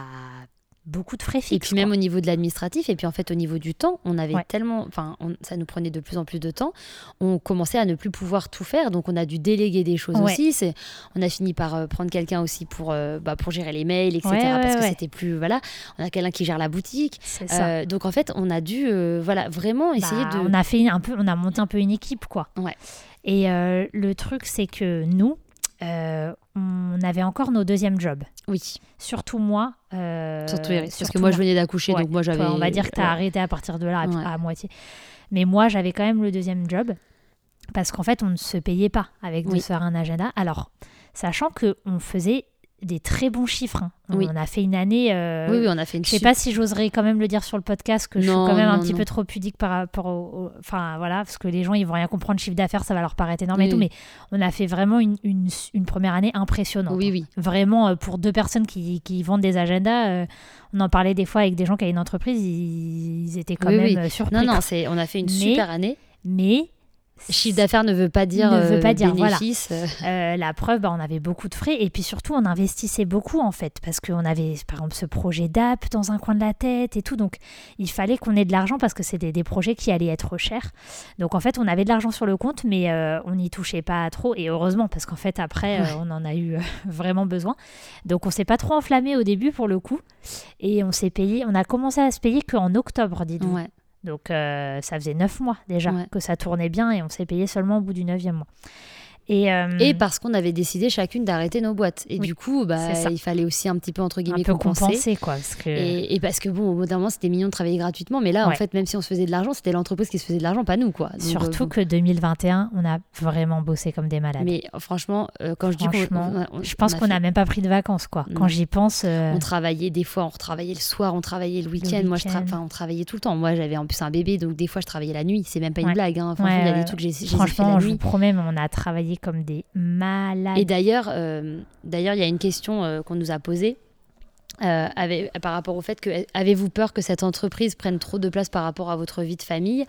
[SPEAKER 2] beaucoup de frais fixes.
[SPEAKER 1] Et puis même
[SPEAKER 2] quoi.
[SPEAKER 1] au niveau de l'administratif, et puis en fait au niveau du temps, on avait
[SPEAKER 2] Ouais.
[SPEAKER 1] tellement, enfin ça nous prenait de plus en plus de temps, on commençait à ne plus pouvoir tout faire, donc on a dû déléguer des choses
[SPEAKER 2] Ouais.
[SPEAKER 1] aussi. C'est, on a fini par euh, prendre quelqu'un aussi pour, euh, bah, pour gérer les mails, etc.
[SPEAKER 2] Ouais,
[SPEAKER 1] parce que c'était plus, voilà, on a quelqu'un qui gère la boutique. Euh, donc en fait on a dû, euh, voilà, vraiment essayer
[SPEAKER 2] Bah,
[SPEAKER 1] de.
[SPEAKER 2] On a fait un peu, on a monté un peu une équipe, quoi.
[SPEAKER 1] Ouais.
[SPEAKER 2] Et le truc, c'est que nous, euh, on avait encore nos deuxièmes jobs.
[SPEAKER 1] Oui,
[SPEAKER 2] Surtout moi. euh,
[SPEAKER 1] surtout Iris, parce que moi je venais d'accoucher,
[SPEAKER 2] Ouais,
[SPEAKER 1] donc moi j'avais.
[SPEAKER 2] on va dire que tu as
[SPEAKER 1] ouais.
[SPEAKER 2] arrêté à partir de là, à,
[SPEAKER 1] Ouais.
[SPEAKER 2] à moitié. Mais moi, j'avais quand même le deuxième job. Parce qu'en fait, on ne se payait pas avec de
[SPEAKER 1] Oui.
[SPEAKER 2] se faire un agenda. Alors, sachant qu'on faisait des très bons chiffres. hein.
[SPEAKER 1] Oui.
[SPEAKER 2] On a fait une année. euh,
[SPEAKER 1] Oui, oui, on a fait une.
[SPEAKER 2] je sais pas si j'oserais quand même le dire sur le podcast que je suis quand même un
[SPEAKER 1] non,
[SPEAKER 2] petit peu trop pudique par rapport au, au- Enfin voilà, parce que les gens ils vont rien comprendre, chiffre d'affaires, ça va leur paraître énorme et tout, mais on a fait vraiment une, une, une première année impressionnante.
[SPEAKER 1] Oui, oui.
[SPEAKER 2] Vraiment, euh, pour deux personnes qui, qui vendent des agendas, euh, on en parlait des fois avec des gens qui avaient une entreprise, ils, ils étaient quand même
[SPEAKER 1] oui.
[SPEAKER 2] surpris.
[SPEAKER 1] Non, non, c'est, on a fait une
[SPEAKER 2] Mais-
[SPEAKER 1] super année.
[SPEAKER 2] Mais
[SPEAKER 1] Chiffre d'affaires ne veut pas dire,
[SPEAKER 2] ne veut
[SPEAKER 1] euh,
[SPEAKER 2] pas dire
[SPEAKER 1] bénéfice.
[SPEAKER 2] voilà. Euh, la preuve, bah, on avait beaucoup de frais et puis surtout on investissait beaucoup en fait parce qu'on avait par exemple ce projet d'app dans un coin de la tête et tout, donc il fallait qu'on ait de l'argent parce que c'était des projets qui allaient être chers. Donc en fait on avait de l'argent sur le compte mais euh, on n'y touchait pas trop et heureusement parce qu'en fait après euh, on en a eu euh, vraiment besoin. Donc on s'est pas trop enflammé au début pour le coup et on s'est payé, on a commencé à se payer qu'en octobre, dites-vous.
[SPEAKER 1] Ouais.
[SPEAKER 2] Donc euh, ça faisait neuf mois déjà
[SPEAKER 1] Ouais.
[SPEAKER 2] que ça tournait bien et on s'est payé seulement au bout du neuvième mois. Et, euh,
[SPEAKER 1] Et parce qu'on avait décidé chacune d'arrêter nos boîtes. Et
[SPEAKER 2] Oui,
[SPEAKER 1] du coup, bah, il fallait aussi un petit peu, entre
[SPEAKER 2] un
[SPEAKER 1] guillemets,
[SPEAKER 2] peu
[SPEAKER 1] compenser.
[SPEAKER 2] compenser quoi. Parce que...
[SPEAKER 1] Et, et parce que bon, au bout d'un moment, c'était mignon de travailler gratuitement, mais là, en fait, même si on se faisait de l'argent, c'était l'entreprise qui se faisait de l'argent, pas nous, quoi. Donc,
[SPEAKER 2] Surtout
[SPEAKER 1] euh,
[SPEAKER 2] que 2021, on a vraiment bossé comme des malades.
[SPEAKER 1] Mais euh, franchement, euh, quand je dis
[SPEAKER 2] Franchement,
[SPEAKER 1] on a- on-
[SPEAKER 2] je pense qu'on n'a
[SPEAKER 1] fait-
[SPEAKER 2] même pas pris de vacances quoi. Quand j'y pense,
[SPEAKER 1] On travaillait des fois, on retravaillait le soir, on travaillait le week-end. Moi, je tra- enfin, on travaillait tout le temps. Moi, j'avais en plus un bébé, donc des fois, je travaillais la nuit. C'est même pas une
[SPEAKER 2] Ouais.
[SPEAKER 1] blague. Hein. Franchement,
[SPEAKER 2] ouais,
[SPEAKER 1] il y a des trucs que j'ai
[SPEAKER 2] franchement, je vous promets, on a travaillé comme des malades.
[SPEAKER 1] Et d'ailleurs, euh, d'ailleurs, il y a une question euh, qu'on nous a posée. euh, avec- par rapport au fait que avez-vous peur que cette entreprise prenne trop de place par rapport à votre vie de famille?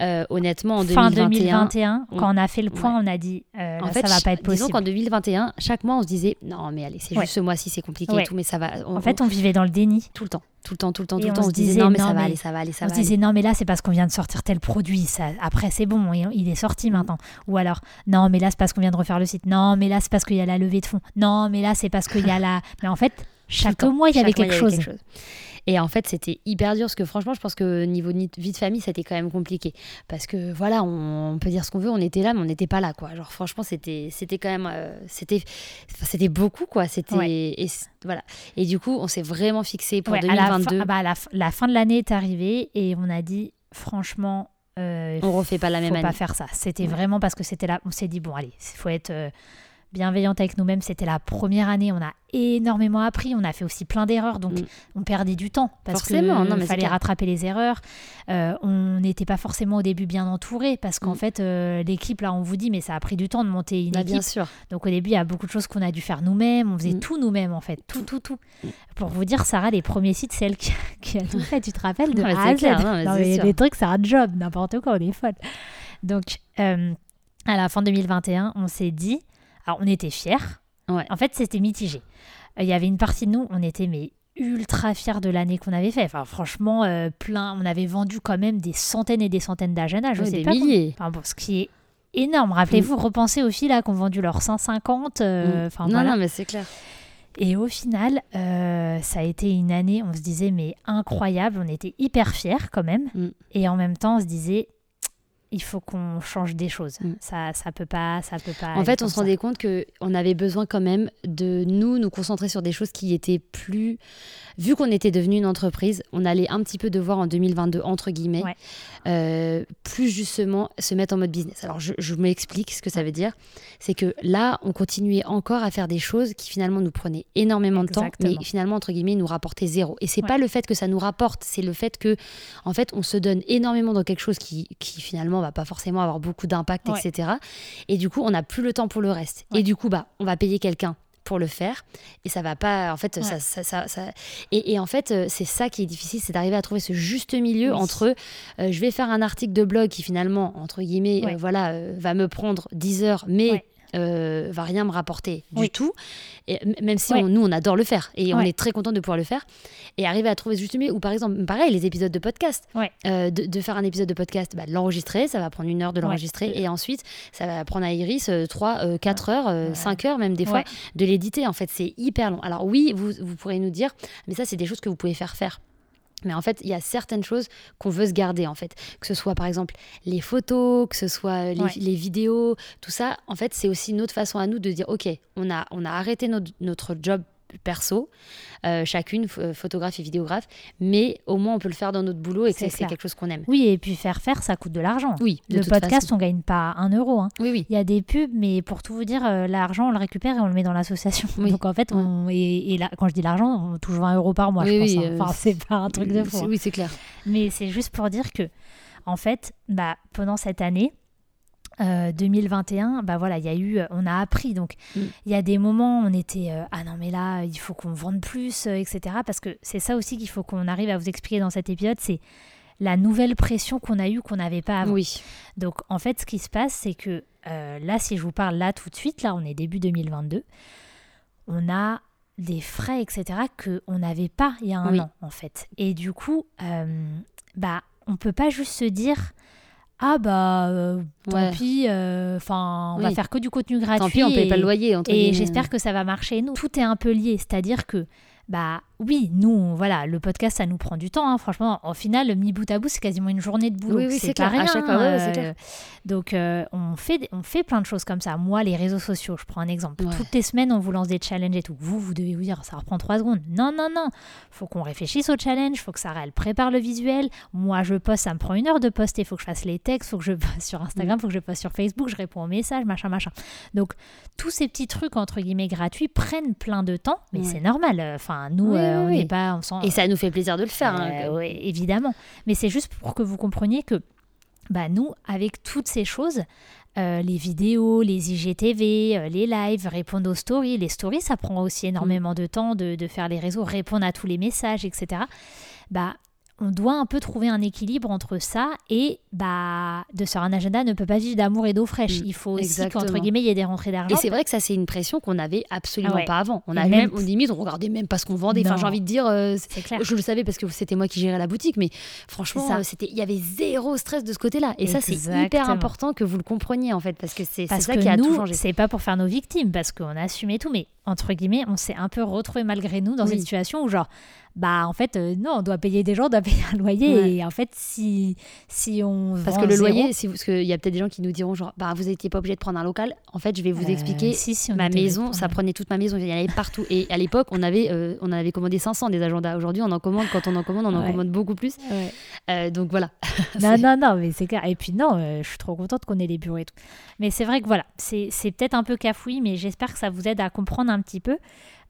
[SPEAKER 1] Euh, Honnêtement, en
[SPEAKER 2] fin
[SPEAKER 1] 2021,
[SPEAKER 2] 2021,
[SPEAKER 1] on-
[SPEAKER 2] quand on a fait le point,
[SPEAKER 1] Ouais.
[SPEAKER 2] on a dit euh,
[SPEAKER 1] en
[SPEAKER 2] là,
[SPEAKER 1] fait,
[SPEAKER 2] ça va pas être
[SPEAKER 1] disons
[SPEAKER 2] possible.
[SPEAKER 1] qu'en 2021, chaque mois, on se disait non, mais allez, c'est
[SPEAKER 2] Ouais.
[SPEAKER 1] juste ce mois-ci, c'est compliqué
[SPEAKER 2] Ouais.
[SPEAKER 1] et tout, mais ça va. on-
[SPEAKER 2] En fait, on vivait dans le déni.
[SPEAKER 1] tout le temps, tout le temps, tout le temps,
[SPEAKER 2] Et
[SPEAKER 1] tout le
[SPEAKER 2] on
[SPEAKER 1] temps, on
[SPEAKER 2] se
[SPEAKER 1] disait non, mais ça va
[SPEAKER 2] mais-
[SPEAKER 1] aller, ça va aller, ça
[SPEAKER 2] on
[SPEAKER 1] va
[SPEAKER 2] se disait
[SPEAKER 1] aller.
[SPEAKER 2] non mais là c'est parce qu'on vient de sortir tel produit ça après c'est bon il est sorti maintenant. Ou alors non mais là c'est parce qu'on vient de refaire le site. Non mais là c'est parce qu'il y a la levée de fonds. Non mais là c'est parce qu'il y a la mais en fait chaque mois il y avait quelque chose
[SPEAKER 1] Et en fait, c'était hyper dur parce que franchement, je pense que niveau ni- vie de famille, c'était quand même compliqué. Parce que voilà, on, on peut dire ce qu'on veut, on était là, mais on n'était pas là, quoi. Genre, franchement, c'était, c'était quand même, euh, c'était, c'était beaucoup, quoi. C'était,
[SPEAKER 2] Ouais.
[SPEAKER 1] et voilà. Et du coup, on s'est vraiment fixé pour
[SPEAKER 2] Ouais, à la fin,
[SPEAKER 1] 2022.
[SPEAKER 2] ah bah, la, la fin de l'année est arrivée et on a dit franchement euh,
[SPEAKER 1] on refait pas la même
[SPEAKER 2] faut
[SPEAKER 1] année.
[SPEAKER 2] pas faire ça c'était
[SPEAKER 1] Ouais.
[SPEAKER 2] vraiment parce que c'était là on s'est dit bon allez il faut être euh, bienveillante avec nous-mêmes c'était la première année on a énormément appris on a fait aussi plein d'erreurs donc
[SPEAKER 1] Mm.
[SPEAKER 2] on perdait du temps parce
[SPEAKER 1] Forcément,
[SPEAKER 2] que
[SPEAKER 1] non, mais c'est
[SPEAKER 2] fallait rattraper les erreurs Euh, on n'était pas forcément au début bien entouré parce qu'en
[SPEAKER 1] Mm.
[SPEAKER 2] fait euh, l'équipe là on vous dit mais ça a pris du temps de monter une
[SPEAKER 1] Bah,
[SPEAKER 2] équipe
[SPEAKER 1] bien sûr.
[SPEAKER 2] donc au début, il y a beaucoup de choses qu'on a dû faire nous-mêmes. On faisait
[SPEAKER 1] Mm.
[SPEAKER 2] tout nous-mêmes en fait, tout, tout, tout. Pour vous dire, Sarah, les premiers sites, c'est elle qui, qui a tout fait. Tu te rappelles de
[SPEAKER 1] Non,
[SPEAKER 2] A à Z.
[SPEAKER 1] clair, non, mais sûr.
[SPEAKER 2] les trucs, c'est un job, n'importe quoi, on est folle. Donc euh, à la fin 2021, on s'est dit, alors on était fiers.
[SPEAKER 1] Ouais.
[SPEAKER 2] En fait, c'était mitigé. Euh, Il y avait une partie de nous, on était mais ultra fiers de l'année qu'on avait fait. Enfin, franchement, euh, plein. On avait vendu quand même des centaines et des centaines d'agendas. Je
[SPEAKER 1] Ouais,
[SPEAKER 2] sais
[SPEAKER 1] des
[SPEAKER 2] pas
[SPEAKER 1] milliers.
[SPEAKER 2] Enfin, bon, ce qui est énorme. Rappelez-vous, repensez aux filles là qui ont vendu leurs 150. euh,
[SPEAKER 1] Mm. Non,
[SPEAKER 2] voilà.
[SPEAKER 1] non, mais c'est clair.
[SPEAKER 2] Et au final, euh, ça a été une année, on se disait, mais incroyable. On était hyper fiers quand même.
[SPEAKER 1] Mm.
[SPEAKER 2] Et en même temps, on se disait, il faut qu'on change des choses.
[SPEAKER 1] Mm.
[SPEAKER 2] Ça, ça peut pas, ça peut pas.
[SPEAKER 1] En fait, on se
[SPEAKER 2] ça.
[SPEAKER 1] rendait compte que on avait besoin quand même de nous nous concentrer sur des choses qui étaient plus. Vu qu'on était devenu une entreprise, on allait un petit peu devoir en 2022 entre guillemets,
[SPEAKER 2] Ouais.
[SPEAKER 1] euh, plus justement se mettre en mode business. Alors, je, je m'explique ce que ça veut dire. C'est que là, on continuait encore à faire des choses qui finalement nous prenaient énormément de temps, mais finalement entre guillemets nous rapportaient zéro. Et c'est
[SPEAKER 2] Ouais.
[SPEAKER 1] pas le fait que ça nous rapporte, c'est le fait que en fait on se donne énormément dans quelque chose qui, qui finalement va pas forcément avoir beaucoup d'impact,
[SPEAKER 2] Ouais.
[SPEAKER 1] etc. Et du coup, on n'a plus le temps pour le reste.
[SPEAKER 2] Ouais.
[SPEAKER 1] Et du coup, bah, on va payer quelqu'un pour le faire et ça va pas en fait
[SPEAKER 2] Ouais.
[SPEAKER 1] ça, ça, ça, ça- Et, et en fait euh, c'est ça qui est difficile c'est d'arriver à trouver ce juste milieu
[SPEAKER 2] Oui.
[SPEAKER 1] entre euh, je vais faire un article de blog qui finalement entre guillemets
[SPEAKER 2] Ouais.
[SPEAKER 1] euh, voilà euh, va me prendre 10 heures mais
[SPEAKER 2] Ouais.
[SPEAKER 1] Euh, va rien me rapporter du
[SPEAKER 2] Oui.
[SPEAKER 1] tout et, même si
[SPEAKER 2] Ouais.
[SPEAKER 1] on- nous on adore le faire et on est très content de pouvoir le faire et arriver à trouver juste milieu ou par exemple pareil les épisodes de podcast
[SPEAKER 2] Ouais.
[SPEAKER 1] euh, de, de faire un épisode de podcast, bah, de l'enregistrer, ça va prendre une heure de l'enregistrer, et ensuite, ça va prendre à Iris 3, 4 heures, euh,
[SPEAKER 2] Ouais.
[SPEAKER 1] 5 heures même des fois, de l'éditer. En fait, c'est hyper long. Alors oui, vous, vous pourrez nous dire, mais ça, c'est des choses que vous pouvez faire faire. Mais en fait, il y a certaines choses qu'on veut se garder, en fait. Que ce soit, par exemple, les photos, que ce soit les,
[SPEAKER 2] Ouais.
[SPEAKER 1] les vidéos, tout ça. En fait, c'est aussi notre façon à nous de dire, OK, on a, on a arrêté notre, notre job perso, euh, chacune, ph- photographe et vidéographe, mais au moins on peut le faire dans notre boulot et que
[SPEAKER 2] C'est
[SPEAKER 1] quelque chose qu'on aime.
[SPEAKER 2] Oui, et puis faire faire, ça coûte de l'argent.
[SPEAKER 1] Oui, de
[SPEAKER 2] Le
[SPEAKER 1] toute
[SPEAKER 2] podcast,
[SPEAKER 1] façon.
[SPEAKER 2] on gagne pas un euro. hein.
[SPEAKER 1] Oui, oui.
[SPEAKER 2] Il y a des pubs, mais pour tout vous dire, euh, l'argent, on le récupère et on le met dans l'association.
[SPEAKER 1] Oui.
[SPEAKER 2] Donc en fait, on, et, et là, quand je dis l'argent, on touche 20 euros par mois,
[SPEAKER 1] Oui,
[SPEAKER 2] je pense. hein.
[SPEAKER 1] euh,
[SPEAKER 2] c'est pas un truc de fou. Hein.
[SPEAKER 1] Oui, c'est clair.
[SPEAKER 2] Mais c'est juste pour dire que, en fait, bah, pendant cette année, euh, 2021, bah voilà, il y a eu, euh, on a appris. Donc, il
[SPEAKER 1] Mm.
[SPEAKER 2] y a des moments, où on était, euh, ah non mais là, il faut qu'on vende plus, euh, etc. Parce que c'est ça aussi qu'il faut qu'on arrive à vous expliquer dans cet épisode, c'est la nouvelle pression qu'on a eue qu'on n'avait pas avant.
[SPEAKER 1] Oui.
[SPEAKER 2] Donc en fait, ce qui se passe, c'est que euh, là, si je vous parle là tout de suite, là, on est début 2022, on a des frais, etc., qu'on n'avait pas il y a un
[SPEAKER 1] Oui.
[SPEAKER 2] an, en fait. Et du coup, euh, bah, on peut pas juste se dire. Ah bah euh, tant
[SPEAKER 1] Ouais.
[SPEAKER 2] pis, euh, on va faire que du contenu gratuit.
[SPEAKER 1] Tant pis, on paye
[SPEAKER 2] et-
[SPEAKER 1] pas le loyer. Entre
[SPEAKER 2] et j'espère que ça va marcher. Nous, tout est un peu lié, c'est-à-dire que bah oui, nous, voilà, le podcast, ça nous prend du temps. hein. Franchement, au final, mis bout à bout, c'est quasiment une journée de boulot.
[SPEAKER 1] Oui, oui, c'est
[SPEAKER 2] pas
[SPEAKER 1] clair. À
[SPEAKER 2] rien.
[SPEAKER 1] chaque fois, ouais, ouais, c'est
[SPEAKER 2] euh,
[SPEAKER 1] clair.
[SPEAKER 2] Donc, euh, on, fait, on fait plein de choses comme ça. Moi, les réseaux sociaux, je prends un exemple.
[SPEAKER 1] Ouais.
[SPEAKER 2] Toutes les semaines, on vous lance des challenges et tout. Vous, vous devez vous dire, ça reprend trois secondes. Non, non, non. faut qu'on réfléchisse au challenge. faut que Sarah, elle prépare le visuel. Moi, je poste, ça me prend une heure de poster. faut que je fasse les textes. faut que je poste sur
[SPEAKER 1] Mm.
[SPEAKER 2] Instagram. faut que je poste sur Facebook. Je réponds aux messages, machin, machin. Donc, tous ces petits trucs, entre guillemets, gratuits, prennent plein de temps. Mais
[SPEAKER 1] Ouais.
[SPEAKER 2] c'est normal. Enfin, nous,
[SPEAKER 1] Oui,
[SPEAKER 2] euh,
[SPEAKER 1] oui,
[SPEAKER 2] on
[SPEAKER 1] oui.
[SPEAKER 2] n'est pas... On sent,
[SPEAKER 1] Et ça nous fait plaisir de le faire. hein.
[SPEAKER 2] euh, évidemment. Mais c'est juste pour que vous compreniez que bah, nous, avec toutes ces choses, euh, les vidéos, les IGTV, euh, les lives, répondre aux stories, les stories, ça prend aussi énormément de temps de, de faire les réseaux, répondre à tous les messages, etc. Bah, on doit un peu trouver un équilibre entre ça et bah, de sur un agenda ne peut pas vivre d'amour et d'eau fraîche.
[SPEAKER 1] Mm,
[SPEAKER 2] Il faut aussi qu'entre guillemets, il y ait des rentrées d'argent.
[SPEAKER 1] Et c'est vrai que ça, c'est une pression qu'on n'avait absolument
[SPEAKER 2] Ah ouais.
[SPEAKER 1] pas avant. On a
[SPEAKER 2] même-
[SPEAKER 1] même, on limite, on regardait même pas ce qu'on vendait. Enfin, j'ai envie de dire, euh,
[SPEAKER 2] clair.
[SPEAKER 1] je le savais parce que c'était moi qui gérais la boutique, mais franchement, euh, c'était, il y avait zéro stress de ce côté-là. Et ça, c'est hyper important que vous le compreniez en fait, parce que c'est, ça
[SPEAKER 2] que
[SPEAKER 1] qui a
[SPEAKER 2] nous,
[SPEAKER 1] tout changé.
[SPEAKER 2] c'est pas pour faire nos victimes, parce qu'on a assumé tout, mais entre guillemets, on s'est un peu retrouvé malgré nous dans
[SPEAKER 1] Oui.
[SPEAKER 2] une situation où genre, bah en fait, euh, non, on doit payer des gens, on doit payer un loyer,
[SPEAKER 1] Ouais.
[SPEAKER 2] et en fait, si, si on
[SPEAKER 1] Parce que le
[SPEAKER 2] zéro-
[SPEAKER 1] loyer, si vous- parce qu'il y a peut-être des gens qui nous diront genre, bah vous n'étiez pas obligé de prendre un local. En fait, je vais vous
[SPEAKER 2] Euh,
[SPEAKER 1] expliquer.
[SPEAKER 2] si, si,
[SPEAKER 1] ma maison, ça prenait toute ma maison, il y en avait partout. Et à l'époque, on avait, euh, on avait commandé 500 des agendas. Aujourd'hui, on en commande, quand on en commande, on en
[SPEAKER 2] Ouais.
[SPEAKER 1] commande beaucoup plus.
[SPEAKER 2] Ouais.
[SPEAKER 1] Euh, donc voilà.
[SPEAKER 2] Non, non, non, mais c'est clair. Et puis non, je suis trop contente qu'on ait les bureaux et tout. Mais c'est vrai que voilà, c'est peut-être un peu cafouille, mais j'espère que ça vous aide à comprendre un petit peu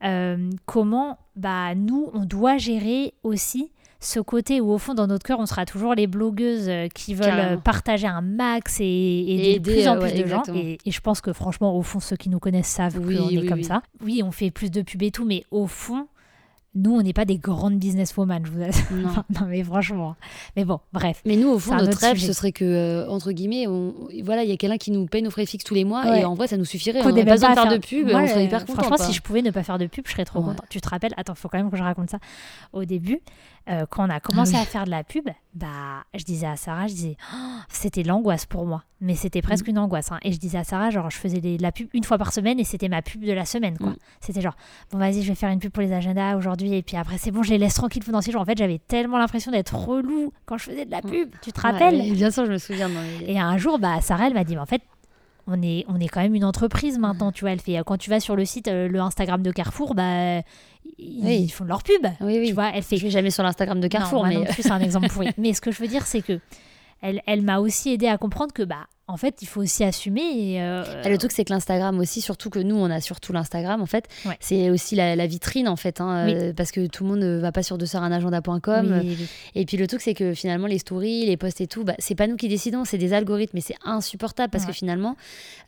[SPEAKER 2] euh, comment bah, nous, on doit gérer aussi ce côté où au fond, dans notre cœur, on sera toujours les blogueuses euh, qui veulent
[SPEAKER 1] Carrément.
[SPEAKER 2] euh, partager un max et, et aider de plus en plus
[SPEAKER 1] ouais,
[SPEAKER 2] de gens. Et, et je pense que franchement, au fond, ceux qui nous connaissent savent
[SPEAKER 1] Oui,
[SPEAKER 2] qu'on est comme
[SPEAKER 1] oui.
[SPEAKER 2] ça. Oui, on fait plus de pub et tout, mais au fond, nous, on n'est pas des grandes businesswomen, je vous assure.
[SPEAKER 1] Non.
[SPEAKER 2] non, mais franchement. Mais bon, bref.
[SPEAKER 1] Mais nous, au fond, notre rêve,
[SPEAKER 2] sujet.
[SPEAKER 1] ce serait que, euh, entre guillemets, on, voilà, il y a quelqu'un qui nous paye nos frais fixes tous les mois
[SPEAKER 2] Ouais.
[SPEAKER 1] et en vrai, ça nous suffirait.
[SPEAKER 2] Qu'on
[SPEAKER 1] On
[SPEAKER 2] ait
[SPEAKER 1] pas besoin de faire de pub,
[SPEAKER 2] Moi,
[SPEAKER 1] on serait hyper contents.
[SPEAKER 2] Franchement, si je pouvais ne pas faire de pub, je serais trop
[SPEAKER 1] Ouais.
[SPEAKER 2] contente. Tu te rappelles Attends, faut quand même que je raconte ça. Au début, euh, quand on a commencé
[SPEAKER 1] Ah oui.
[SPEAKER 2] à faire de la pub, bah, je disais à Sarah, je disais, Oh, c'était l'angoisse pour moi. Mais c'était presque
[SPEAKER 1] Mm.
[SPEAKER 2] une angoisse. hein. Et je disais à Sarah, genre, je faisais de la pub une fois par semaine et c'était ma pub de la semaine, quoi.
[SPEAKER 1] Mm.
[SPEAKER 2] C'était genre, bon, vas-y, je vais faire une pub pour les agendas aujourd'hui et puis après, c'est bon, je les laisse tranquilles pendant six jours. En fait, j'avais tellement l'impression d'être relou quand je faisais de la pub. Tu te
[SPEAKER 1] Ouais,
[SPEAKER 2] rappelles
[SPEAKER 1] Bien sûr, je me souviens. non, mais-
[SPEAKER 2] et un jour, bah, Sarah, elle m'a dit, mais en fait, on est, on est quand même une entreprise maintenant, tu vois. Elle fait, quand tu vas sur le site, euh, le Instagram de Carrefour, bah, ils
[SPEAKER 1] Oui.
[SPEAKER 2] ils font leur pub.
[SPEAKER 1] Oui, oui.
[SPEAKER 2] Tu vois, elle fait.
[SPEAKER 1] Je vais jamais sur l'Instagram de Carrefour,
[SPEAKER 2] non,
[SPEAKER 1] mais
[SPEAKER 2] c'est un exemple pourri. Mais ce que je veux dire, c'est que elle, elle m'a aussi aidé à comprendre que, bah, en fait, il faut aussi assumer. Et, euh,
[SPEAKER 1] le truc, c'est que l'Instagram aussi, surtout que nous, on a surtout l'Instagram, en fait,
[SPEAKER 2] Ouais.
[SPEAKER 1] c'est aussi la, la vitrine, en fait, hein,
[SPEAKER 2] Oui.
[SPEAKER 1] euh, parce que tout le monde ne va pas sur
[SPEAKER 2] oui, oui.
[SPEAKER 1] Et puis le truc, c'est que finalement, les stories, les posts et tout, bah, c'est pas nous qui décidons, c'est des algorithmes, et c'est insupportable parce
[SPEAKER 2] Ouais.
[SPEAKER 1] que finalement,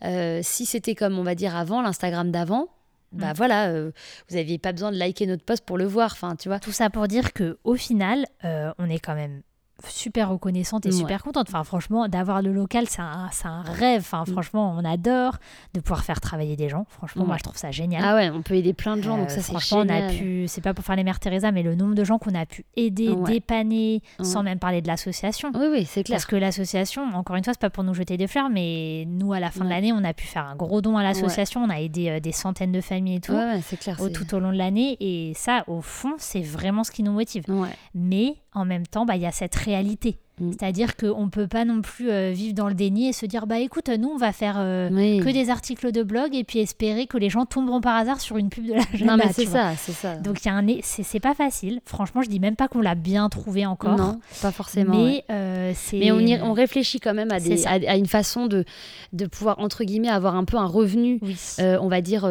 [SPEAKER 1] euh, si c'était comme on va dire avant, l'Instagram d'avant, bah
[SPEAKER 2] Mm.
[SPEAKER 1] voilà, euh, vous aviez pas besoin de liker notre post pour le voir, enfin, tu vois.
[SPEAKER 2] Tout ça pour dire que au final, euh, on est quand même super reconnaissante et
[SPEAKER 1] Ouais.
[SPEAKER 2] super contente. Enfin, franchement, d'avoir le local, c'est un, rêve. Enfin,
[SPEAKER 1] Mm.
[SPEAKER 2] franchement, on adore de pouvoir faire travailler des gens. Franchement, moi, je trouve ça génial.
[SPEAKER 1] Ah ouais, on peut aider plein de gens, donc
[SPEAKER 2] Euh,
[SPEAKER 1] ça c'est
[SPEAKER 2] franchement, on a pu, c'est pas pour faire les mères Teresa, mais le nombre de gens qu'on a pu aider,
[SPEAKER 1] Ouais.
[SPEAKER 2] dépanner, sans même parler de l'association.
[SPEAKER 1] Oui, oui, c'est clair.
[SPEAKER 2] Parce que l'association, encore une fois, c'est pas pour nous jeter des fleurs, mais nous, à la fin de l'année, on a pu faire un gros don à l'association. On a aidé euh, des centaines de familles et tout,
[SPEAKER 1] c'est clair.
[SPEAKER 2] au- tout au long de l'année. Et ça, au fond, c'est vraiment ce qui nous motive.
[SPEAKER 1] Ouais.
[SPEAKER 2] Mais en même temps, bah, il y a cette réalité.
[SPEAKER 1] Mm.
[SPEAKER 2] C'est-à-dire qu'on ne peut pas non plus euh, vivre dans le déni et se dire, bah écoute, nous, on va faire euh,
[SPEAKER 1] Oui.
[SPEAKER 2] que des articles de blog et puis espérer que les gens tomberont par hasard sur une pub de l'agenda.
[SPEAKER 1] Non, mais c'est ça, c'est ça.
[SPEAKER 2] Donc y a un c'est c'est pas facile. Franchement, je dis même pas qu'on l'a bien trouvé encore.
[SPEAKER 1] non, pas forcément.
[SPEAKER 2] mais
[SPEAKER 1] ouais.
[SPEAKER 2] euh, c'est.
[SPEAKER 1] Mais on, y- on réfléchit quand même à, des, à, à une façon de, de pouvoir, entre guillemets, avoir un peu un revenu,
[SPEAKER 2] Oui.
[SPEAKER 1] on va dire,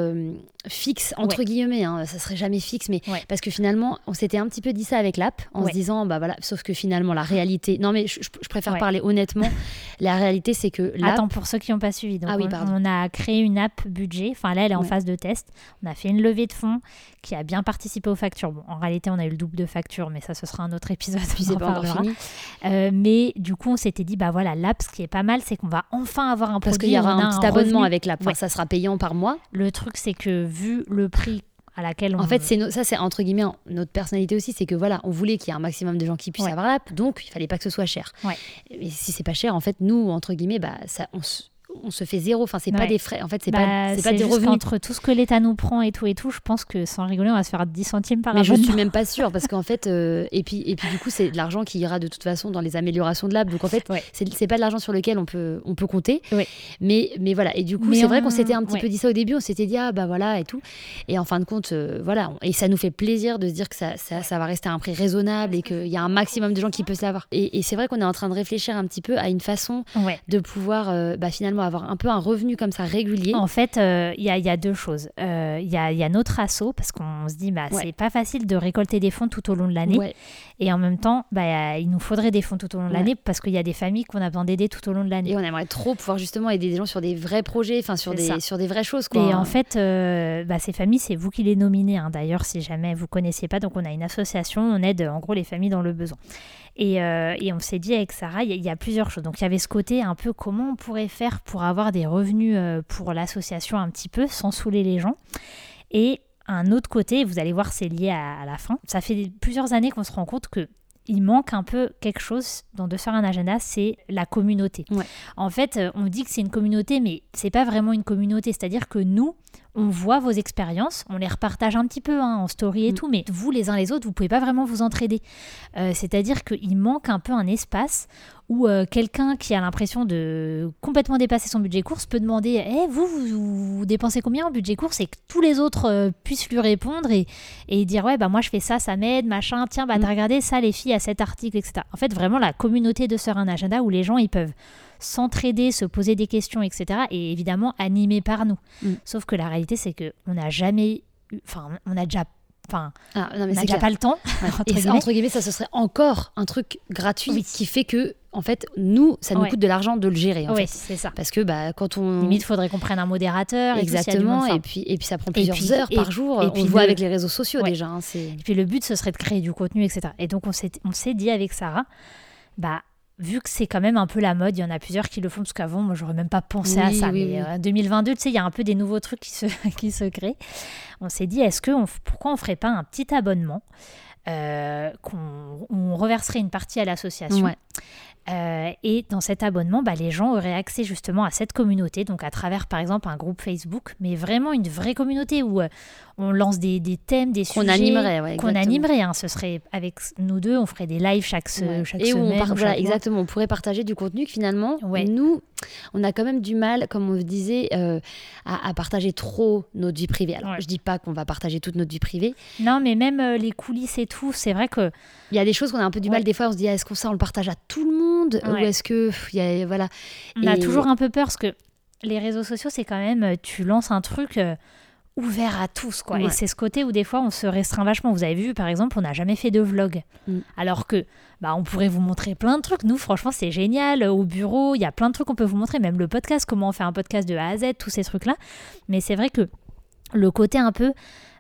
[SPEAKER 1] fixe entre
[SPEAKER 2] Ouais.
[SPEAKER 1] guillemets hein, ça serait jamais fixe mais
[SPEAKER 2] Ouais.
[SPEAKER 1] parce que finalement on s'était un petit peu dit ça avec l'app en
[SPEAKER 2] Ouais.
[SPEAKER 1] se disant bah voilà sauf que finalement la réalité non mais je, préfère parler honnêtement la réalité c'est que l'app
[SPEAKER 2] Attends, pour ceux qui n'ont pas suivi, donc
[SPEAKER 1] Ah oui,
[SPEAKER 2] on, a créé une app budget. Enfin, là, elle est en phase de test. On a fait une levée de fonds qui a bien participé aux factures. Bon, en réalité, on a eu le double de factures, mais ça, ce sera un autre épisode.
[SPEAKER 1] puis
[SPEAKER 2] on
[SPEAKER 1] c'est
[SPEAKER 2] en
[SPEAKER 1] pas encore
[SPEAKER 2] parlera.
[SPEAKER 1] fini
[SPEAKER 2] Euh, mais du coup, on s'était dit, bah voilà, l'app, ce qui est pas mal, c'est qu'on va enfin avoir un
[SPEAKER 1] parce
[SPEAKER 2] produit.
[SPEAKER 1] qu'il y aura un petit abonnement
[SPEAKER 2] revenu.
[SPEAKER 1] avec l'app Enfin, ça sera payant par mois
[SPEAKER 2] Le truc, c'est que vu le prix à laquelle on.
[SPEAKER 1] En fait, c'est no- ça, c'est entre guillemets notre personnalité aussi, c'est que voilà, on voulait qu'il y ait un maximum de gens qui puissent
[SPEAKER 2] Ouais.
[SPEAKER 1] avoir l'app, donc il fallait pas que ce soit cher.
[SPEAKER 2] Ouais.
[SPEAKER 1] Et si c'est pas cher, en fait, nous, entre guillemets, bah, ça, on, se, on se fait zéro. Enfin, c'est pas des frais. En fait, c'est
[SPEAKER 2] Bah,
[SPEAKER 1] pas, c'est pas des revenus.
[SPEAKER 2] qu'entre tout ce que l'État nous prend et tout et tout, je pense que sans rigoler, on va se faire 10 centimes par
[SPEAKER 1] Mais je
[SPEAKER 2] abonnement.
[SPEAKER 1] suis même pas sûre parce qu'en fait, euh, et puis et puis du coup, c'est de l'argent qui ira de toute façon dans les améliorations de l'app. Donc en fait,
[SPEAKER 2] Ouais.
[SPEAKER 1] c'est c'est pas de l'argent sur lequel on peut on peut compter.
[SPEAKER 2] Ouais.
[SPEAKER 1] Mais mais voilà. Et du coup, c'est vrai
[SPEAKER 2] on-
[SPEAKER 1] qu'on s'était un petit peu dit ça au début. On s'était dit ah bah voilà et tout. Et en fin de compte, euh, voilà. Et ça nous fait plaisir de se dire que ça ça, ça va rester à un prix raisonnable et qu'il y a un maximum de gens qui peuvent l'avoir. Et, et c'est vrai qu'on est en train de réfléchir un petit peu à une façon
[SPEAKER 2] Ouais.
[SPEAKER 1] de pouvoir euh, bah, finalement avoir un peu un revenu comme ça régulier.
[SPEAKER 2] En fait, euh, il y, a, il y a deux choses. Euh, Il y, a, il y a notre assaut, parce qu'on se dit, bah,
[SPEAKER 1] Ouais.
[SPEAKER 2] c'est pas facile de récolter des fonds tout au long de l'année.
[SPEAKER 1] Ouais.
[SPEAKER 2] Et en même temps, bah, il nous faudrait des fonds tout au long de
[SPEAKER 1] Ouais.
[SPEAKER 2] l'année, parce qu'il y a des familles qu'on a besoin d'aider tout au long de l'année.
[SPEAKER 1] Et on aimerait trop pouvoir justement aider des gens sur des vrais projets, enfin sur des
[SPEAKER 2] ça.
[SPEAKER 1] sur des vraies choses quoi.
[SPEAKER 2] Et en fait, euh, bah, ces familles, c'est vous qui les nominez. hein. D'ailleurs, si jamais vous connaissiez pas, donc on a une association, on aide en gros les familles dans le besoin. Et, euh, et on s'est dit avec Sarah, il y, a- il y a plusieurs choses. Donc il y avait ce côté un peu comment on pourrait faire pour avoir des revenus euh, pour l'association un petit peu sans saouler les gens. Et un autre côté, vous allez voir, c'est lié à, à la fin. Ça fait plusieurs années qu'on se rend compte que il manque un peu quelque chose dans Deux Sœurs un agenda, c'est la communauté.
[SPEAKER 1] Ouais.
[SPEAKER 2] En fait, euh, on dit que c'est une communauté, mais c'est pas vraiment une communauté. C'est-à-dire que nous, on voit vos expériences, on les repartage un petit peu hein, en story et
[SPEAKER 1] Mm.
[SPEAKER 2] tout, mais vous, les uns les autres, vous pouvez pas vraiment vous entraider. Euh, C'est-à-dire qu'il manque un peu un espace où euh, quelqu'un qui a l'impression de complètement dépasser son budget course peut demander Eh, vous, vous, vous dépensez combien en budget course? et que tous les autres euh, puissent lui répondre et, et dire ouais bah moi je fais ça ça m'aide machin tiens bah
[SPEAKER 1] Mm.
[SPEAKER 2] t'as regardé ça les filles à cet article etc en fait vraiment la communauté de Sœur un agenda où les gens ils peuvent s'entraider se poser des questions etc et évidemment animés par nous
[SPEAKER 1] Mm.
[SPEAKER 2] sauf que la réalité c'est que on n'a jamais eu enfin on a déjà enfin
[SPEAKER 1] Ah, non, mais
[SPEAKER 2] on n'a pas le temps
[SPEAKER 1] Ouais.
[SPEAKER 2] entre
[SPEAKER 1] Et ça,
[SPEAKER 2] guillemets.
[SPEAKER 1] entre guillemets, ça, ce serait encore un truc gratuit
[SPEAKER 2] Oui.
[SPEAKER 1] qui fait que, en fait, nous, ça nous
[SPEAKER 2] Ouais.
[SPEAKER 1] coûte de l'argent de le gérer. En
[SPEAKER 2] ouais c'est ça
[SPEAKER 1] Parce que bah, quand on.
[SPEAKER 2] limite faudrait qu'on prenne un modérateur
[SPEAKER 1] Exactement, et puis, et puis ça prend plusieurs
[SPEAKER 2] puis-
[SPEAKER 1] heures par jour.
[SPEAKER 2] et
[SPEAKER 1] on
[SPEAKER 2] puis
[SPEAKER 1] le voit avec les réseaux sociaux déjà. hein.
[SPEAKER 2] Et puis le but, ce serait de créer du contenu, etc. Et donc on s'est, on s'est dit avec Sarah, bah vu que c'est quand même un peu la mode, il y en a plusieurs qui le font, parce qu'avant, moi, j'aurais même pas pensé à ça.
[SPEAKER 1] oui,
[SPEAKER 2] mais
[SPEAKER 1] oui.
[SPEAKER 2] euh, 2022, tu sais, il y a un peu des nouveaux trucs qui se, qui se créent. On s'est dit, est-ce que on, pourquoi on ferait pas un petit abonnement euh, qu'on on reverserait une partie à l'association
[SPEAKER 1] Ouais.
[SPEAKER 2] Euh, et dans cet abonnement, bah, les gens auraient accès justement à cette communauté, donc à travers par exemple un groupe Facebook, mais vraiment une vraie communauté où euh, on lance des, des thèmes, des
[SPEAKER 1] Qu'on
[SPEAKER 2] sujets
[SPEAKER 1] animerait, ouais,
[SPEAKER 2] qu'on animerait. hein. Ce serait avec nous deux, on ferait des lives chaque, se-
[SPEAKER 1] Ouais.
[SPEAKER 2] chaque
[SPEAKER 1] et où
[SPEAKER 2] semaine.
[SPEAKER 1] on par- voilà, exactement, on pourrait partager du contenu que finalement,
[SPEAKER 2] Ouais.
[SPEAKER 1] nous, on a quand même du mal, comme on disait, euh, à, à partager trop notre vie privée. Alors, je dis pas qu'on va partager toute notre vie privée.
[SPEAKER 2] Non, mais même les coulisses et tout, c'est vrai que
[SPEAKER 1] Il y a des choses qu'on a un peu du mal. Des fois, on se dit, ah, est-ce qu'on ça, on le partage à tout le monde Ou
[SPEAKER 2] Ouais.
[SPEAKER 1] est-ce que, pff, il y a, voilà.
[SPEAKER 2] on a toujours un peu peur parce que les réseaux sociaux, c'est quand même, euh, tu lances un truc euh, ouvert à tous, quoi.
[SPEAKER 1] Ouais.
[SPEAKER 2] Et c'est ce côté où des fois on se restreint vachement. Vous avez vu, par exemple, on n'a jamais fait de vlog.
[SPEAKER 1] Mm.
[SPEAKER 2] Alors que, bah, on pourrait vous montrer plein de trucs. Nous, franchement, c'est génial. Au bureau, il y a plein de trucs qu'on peut vous montrer. Même le podcast, comment on fait un podcast de A à Z, tous ces trucs-là. Mais c'est vrai que le côté un peu,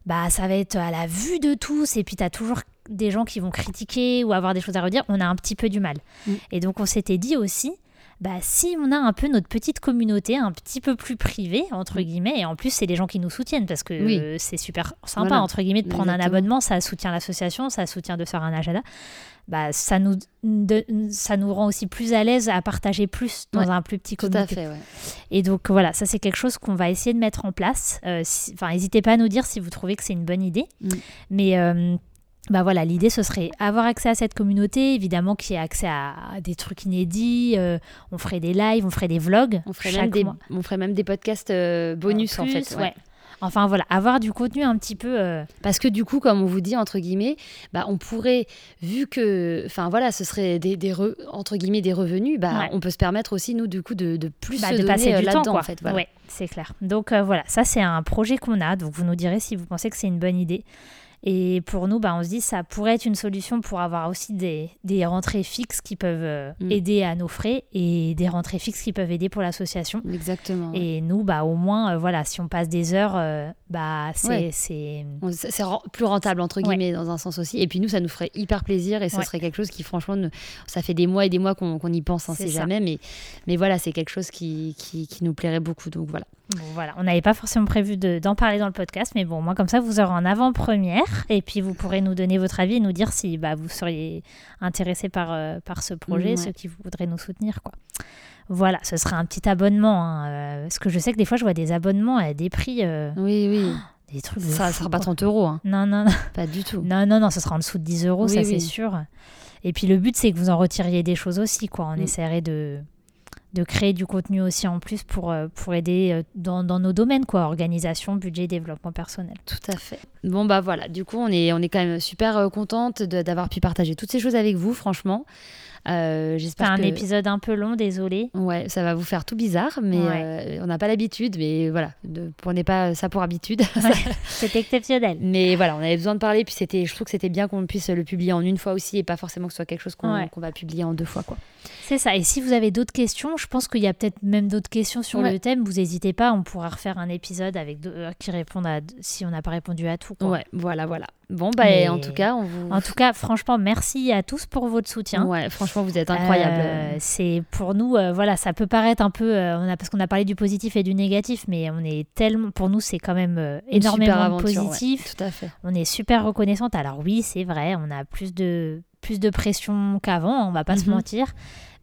[SPEAKER 2] bah, ça va être à la vue de tous. Et puis, tu as toujours des gens qui vont critiquer ou avoir des choses à redire. On a un petit peu du mal.
[SPEAKER 1] Mm.
[SPEAKER 2] Et donc, on s'était dit aussi, bah, si on a un peu notre petite communauté, un petit peu plus privée, entre guillemets, et en plus, c'est les gens qui nous soutiennent parce que
[SPEAKER 1] Mm. Oui.
[SPEAKER 2] euh, c'est super sympa,
[SPEAKER 1] Voilà.
[SPEAKER 2] entre guillemets, de prendre un abonnement, ça soutient l'association, ça soutient de faire un agenda. Bah, ça, nous, de- ça nous rend aussi plus à l'aise à partager plus dans
[SPEAKER 1] Ouais,
[SPEAKER 2] un plus petit
[SPEAKER 1] Tout
[SPEAKER 2] comité.
[SPEAKER 1] à fait, ouais.
[SPEAKER 2] Et donc voilà, ça c'est quelque chose qu'on va essayer de mettre en place. Euh, si- Enfin, n'hésitez pas à nous dire si vous trouvez que c'est une bonne idée.
[SPEAKER 1] Mm.
[SPEAKER 2] Mais euh, bah voilà, l'idée ce serait avoir accès à cette communauté, évidemment qu'il y ait accès à, des trucs inédits. euh, on ferait des lives, on ferait des vlogs
[SPEAKER 1] On ferait,
[SPEAKER 2] chaque
[SPEAKER 1] même des,
[SPEAKER 2] mois.
[SPEAKER 1] on ferait même des podcasts euh, bonus, en
[SPEAKER 2] plus,
[SPEAKER 1] fait.
[SPEAKER 2] ouais. Enfin voilà, avoir du contenu un petit peu. euh,
[SPEAKER 1] Parce que du coup, comme on vous dit, entre guillemets, bah, on pourrait, vu que, enfin voilà, ce serait des, des re- entre guillemets, des revenus, bah,
[SPEAKER 2] Ouais.
[SPEAKER 1] on peut se permettre aussi, nous, du coup, de, de plus
[SPEAKER 2] bah,
[SPEAKER 1] se
[SPEAKER 2] de passer du temps, quoi.
[SPEAKER 1] en fait. Voilà.
[SPEAKER 2] Ouais, c'est clair. Donc euh, voilà, ça c'est un projet qu'on a. Donc vous nous direz si vous pensez que c'est une bonne idée. Et pour nous, bah, on se dit ça pourrait être une solution pour avoir aussi des, des rentrées fixes qui peuvent euh,
[SPEAKER 1] Mm.
[SPEAKER 2] aider à nos frais et des rentrées fixes qui peuvent aider pour l'association.
[SPEAKER 1] Exactement. ouais.
[SPEAKER 2] Et nous, bah, au moins, euh, voilà, si on passe des heures, euh, bah, c'est,
[SPEAKER 1] Ouais.
[SPEAKER 2] c'est...
[SPEAKER 1] Plus rentable, entre
[SPEAKER 2] Ouais.
[SPEAKER 1] guillemets, dans un sens aussi. Et puis nous, ça nous ferait hyper plaisir et ça
[SPEAKER 2] Ouais.
[SPEAKER 1] serait quelque chose qui, franchement, ne- ça fait des mois et des mois qu'on qu'on y pense, hein,
[SPEAKER 2] C'est
[SPEAKER 1] jamais. Mais, mais voilà, c'est quelque chose qui, qui, qui nous plairait beaucoup. Donc voilà.
[SPEAKER 2] Bon, voilà, on n'avait pas forcément prévu de- d'en parler dans le podcast, mais bon, moi, comme ça, vous aurez en avant-première et puis vous pourrez nous donner votre avis et nous dire si bah, vous seriez intéressé par, euh, par ce projet,
[SPEAKER 1] Ouais.
[SPEAKER 2] ceux qui voudraient nous soutenir, quoi. Voilà, ce serait un petit abonnement, hein, euh, parce que je sais que des fois, je vois des abonnements à des prix, euh,
[SPEAKER 1] Oui, oui.
[SPEAKER 2] des trucs
[SPEAKER 1] ça ne sera pas
[SPEAKER 2] quoi.
[SPEAKER 1] 30 euros. hein.
[SPEAKER 2] Non, non, non.
[SPEAKER 1] Pas du tout.
[SPEAKER 2] Non, non, non, ce sera en dessous de 10 euros,
[SPEAKER 1] Oui,
[SPEAKER 2] ça
[SPEAKER 1] oui.
[SPEAKER 2] c'est sûr. Et puis le but, c'est que vous en retiriez des choses aussi, quoi. On
[SPEAKER 1] Mm.
[SPEAKER 2] essaierait de, de créer du contenu aussi en plus pour, euh, pour aider euh, dans, dans nos domaines, quoi. Organisation, budget, développement personnel.
[SPEAKER 1] Tout à fait. Bon, bah voilà, du coup, on est, on est quand même super euh, contente d'avoir pu partager toutes ces choses avec vous, franchement. Euh,
[SPEAKER 2] C'est
[SPEAKER 1] J'espère
[SPEAKER 2] un
[SPEAKER 1] que...
[SPEAKER 2] épisode un peu long, désolé.
[SPEAKER 1] Ouais, ça va vous faire tout bizarre, mais
[SPEAKER 2] Ouais.
[SPEAKER 1] euh, on n'a pas l'habitude, mais voilà, ne prenez pas ça pour habitude.
[SPEAKER 2] C'est exceptionnel.
[SPEAKER 1] mais voilà, on avait besoin de parler, puis c'était, je trouve que c'était bien qu'on puisse le publier en une fois aussi, et pas forcément que ce soit quelque chose qu'on
[SPEAKER 2] Ouais.
[SPEAKER 1] qu'on va publier en deux fois, quoi.
[SPEAKER 2] C'est ça. Et si vous avez d'autres questions, je pense qu'il y a peut-être même d'autres questions sur
[SPEAKER 1] Ouais.
[SPEAKER 2] le thème. Vous n'hésitez pas, on pourra refaire un épisode avec deux- euh, qui répondent à si on n'a pas répondu à tout. quoi.
[SPEAKER 1] Ouais, voilà, voilà. Bon, bah,
[SPEAKER 2] Mais-
[SPEAKER 1] en tout cas, on vous.
[SPEAKER 2] En tout cas, franchement, merci à tous pour votre soutien.
[SPEAKER 1] Ouais, franchement, vous êtes incroyables.
[SPEAKER 2] Euh, c'est pour nous, euh, voilà, ça peut paraître un peu, euh, on a, parce qu'on a parlé du positif et du négatif, mais on est tellement, pour nous, c'est quand même énormément
[SPEAKER 1] aventure, ouais,
[SPEAKER 2] positif.
[SPEAKER 1] tout à fait.
[SPEAKER 2] On est super reconnaissante. Alors oui, c'est vrai, on a plus de plus de pression qu'avant, on va pas se
[SPEAKER 1] Mhm.
[SPEAKER 2] mentir,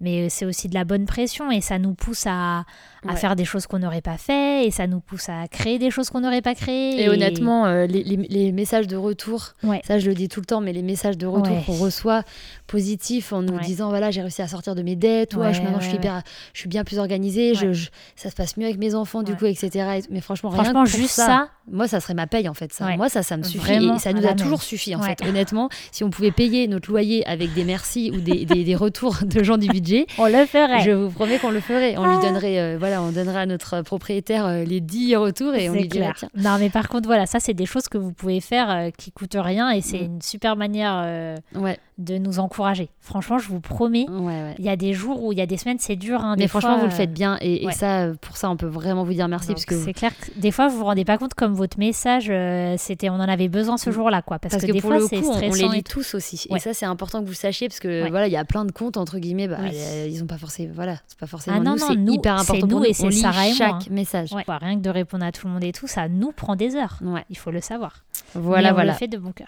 [SPEAKER 2] mais c'est aussi de la bonne pression et ça nous pousse à, à
[SPEAKER 1] Ouais.
[SPEAKER 2] faire des choses qu'on n'aurait pas fait et ça nous pousse à créer des choses qu'on n'aurait pas créées.
[SPEAKER 1] Et honnêtement, euh, les, les- les messages de retour,
[SPEAKER 2] Ouais.
[SPEAKER 1] ça je le dis tout le temps, mais les messages de retour
[SPEAKER 2] Ouais.
[SPEAKER 1] qu'on reçoit positifs en nous disant voilà j'ai réussi à sortir de mes dettes, ou je, maintenant je, suis hyper- je suis bien plus organisée, je- ça se passe mieux avec mes enfants du coup, etc. Et- Mais franchement, rien
[SPEAKER 2] Franchement,
[SPEAKER 1] que pour
[SPEAKER 2] juste
[SPEAKER 1] ça,
[SPEAKER 2] ça,
[SPEAKER 1] moi ça serait ma paye en fait. Ça. Moi ça, ça me suffit
[SPEAKER 2] Vraiment,
[SPEAKER 1] et ça nous a toujours suffi en fait. Honnêtement, si on pouvait payer notre loyer avec des merci ou des, des- des retours de gens du budget,
[SPEAKER 2] on le ferait.
[SPEAKER 1] je vous promets qu'on le ferait. On
[SPEAKER 2] Ah.
[SPEAKER 1] lui donnerait, euh, voilà, on donnerait à notre propriétaire euh, les 10 retours et on lui tiens.
[SPEAKER 2] Non, mais par contre, voilà, ça, c'est des choses que vous pouvez faire euh, qui coûtent rien et c'est
[SPEAKER 1] Mm.
[SPEAKER 2] une super manière euh,
[SPEAKER 1] Ouais,
[SPEAKER 2] de nous encourager. Franchement, je vous promets,
[SPEAKER 1] ouais, ouais.
[SPEAKER 2] il y a des jours où il y a des semaines, c'est dur. hein,
[SPEAKER 1] Mais
[SPEAKER 2] des
[SPEAKER 1] franchement,
[SPEAKER 2] fois,
[SPEAKER 1] vous le faites bien et, ça, euh, pour ça, on peut vraiment vous dire merci
[SPEAKER 2] donc
[SPEAKER 1] parce que
[SPEAKER 2] c'est clair que des fois, vous vous rendez pas compte comme votre message, euh, c'était, on en avait besoin ce
[SPEAKER 1] Mm.
[SPEAKER 2] jour-là, quoi. Parce,
[SPEAKER 1] parce
[SPEAKER 2] que,
[SPEAKER 1] que
[SPEAKER 2] des
[SPEAKER 1] pour
[SPEAKER 2] fois, c'est
[SPEAKER 1] coup, on, les
[SPEAKER 2] stressant.
[SPEAKER 1] lit
[SPEAKER 2] et
[SPEAKER 1] tous aussi. Et ça, c'est important que vous le sachiez parce que voilà, il y a plein de comptes entre guillemets. Bah,
[SPEAKER 2] Oui.
[SPEAKER 1] ils ont pas forcément, voilà, c'est pas forcément
[SPEAKER 2] Ah non,
[SPEAKER 1] nous.
[SPEAKER 2] non,
[SPEAKER 1] C'est
[SPEAKER 2] nous,
[SPEAKER 1] hyper important pour
[SPEAKER 2] nous et c'est Sarah et moi,
[SPEAKER 1] chaque
[SPEAKER 2] hein.
[SPEAKER 1] message.
[SPEAKER 2] Ouais. Rien que de répondre à tout le monde et tout, ça nous prend des heures. Il faut le savoir.
[SPEAKER 1] Voilà,
[SPEAKER 2] Mais on
[SPEAKER 1] voilà.
[SPEAKER 2] le fait de bon cœur.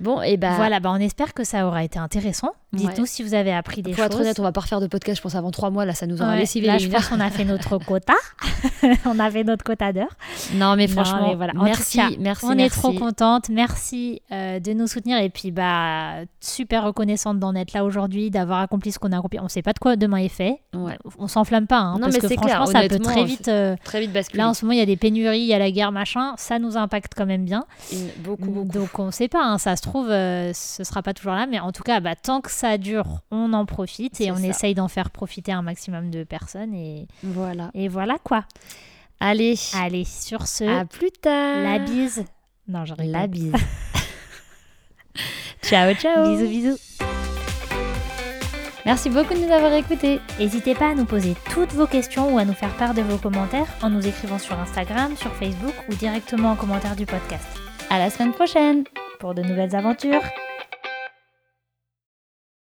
[SPEAKER 1] Bon, et bah.
[SPEAKER 2] Voilà, bah, on espère que ça aura été intéressant. Dites-nous
[SPEAKER 1] Ouais.
[SPEAKER 2] si vous avez appris des
[SPEAKER 1] Pour
[SPEAKER 2] choses.
[SPEAKER 1] être honnête, on va pas refaire de podcast, je pense, avant trois mois. Là, ça nous aura
[SPEAKER 2] Ouais,
[SPEAKER 1] lessivé
[SPEAKER 2] là, je pense qu'on a fait notre quota. on a fait notre quota d'heures.
[SPEAKER 1] Non, mais
[SPEAKER 2] Non,
[SPEAKER 1] franchement,
[SPEAKER 2] mais voilà. En
[SPEAKER 1] merci,
[SPEAKER 2] cas,
[SPEAKER 1] merci,
[SPEAKER 2] on
[SPEAKER 1] merci.
[SPEAKER 2] est trop contente. Merci euh, de nous soutenir et puis bah super reconnaissante d'en être là aujourd'hui, d'avoir accompli ce qu'on a accompli. On sait pas de quoi demain est fait.
[SPEAKER 1] Ouais.
[SPEAKER 2] On s'enflamme pas, hein,
[SPEAKER 1] Non,
[SPEAKER 2] parce
[SPEAKER 1] mais
[SPEAKER 2] que
[SPEAKER 1] c'est clair,
[SPEAKER 2] franchement, ça peut très vite. euh,
[SPEAKER 1] Très vite basculer.
[SPEAKER 2] Là, en ce moment, il y a des pénuries, il y a la guerre, machin. Ça nous impacte quand même bien.
[SPEAKER 1] Une- beaucoup, beaucoup.
[SPEAKER 2] Donc, on sait pas. hein, ça se trouve, euh, ce sera pas toujours là. Mais en tout cas, bah, tant que ça dure, on en profite et on
[SPEAKER 1] ça.
[SPEAKER 2] essaye d'en faire profiter un maximum de personnes. Et,
[SPEAKER 1] Voilà.
[SPEAKER 2] et voilà quoi.
[SPEAKER 1] Allez,
[SPEAKER 2] Allez, sur ce,
[SPEAKER 1] à plus tard.
[SPEAKER 2] la bise. Non, je rigole.
[SPEAKER 1] La bise. ciao, ciao.
[SPEAKER 2] Bisous, bisous.
[SPEAKER 1] Merci beaucoup de nous avoir écoutés.
[SPEAKER 2] N'hésitez pas à nous poser toutes vos questions ou à nous faire part de vos commentaires en nous écrivant sur Instagram, sur Facebook ou directement en commentaire du podcast.
[SPEAKER 1] À la semaine prochaine.
[SPEAKER 2] Pour de nouvelles aventures.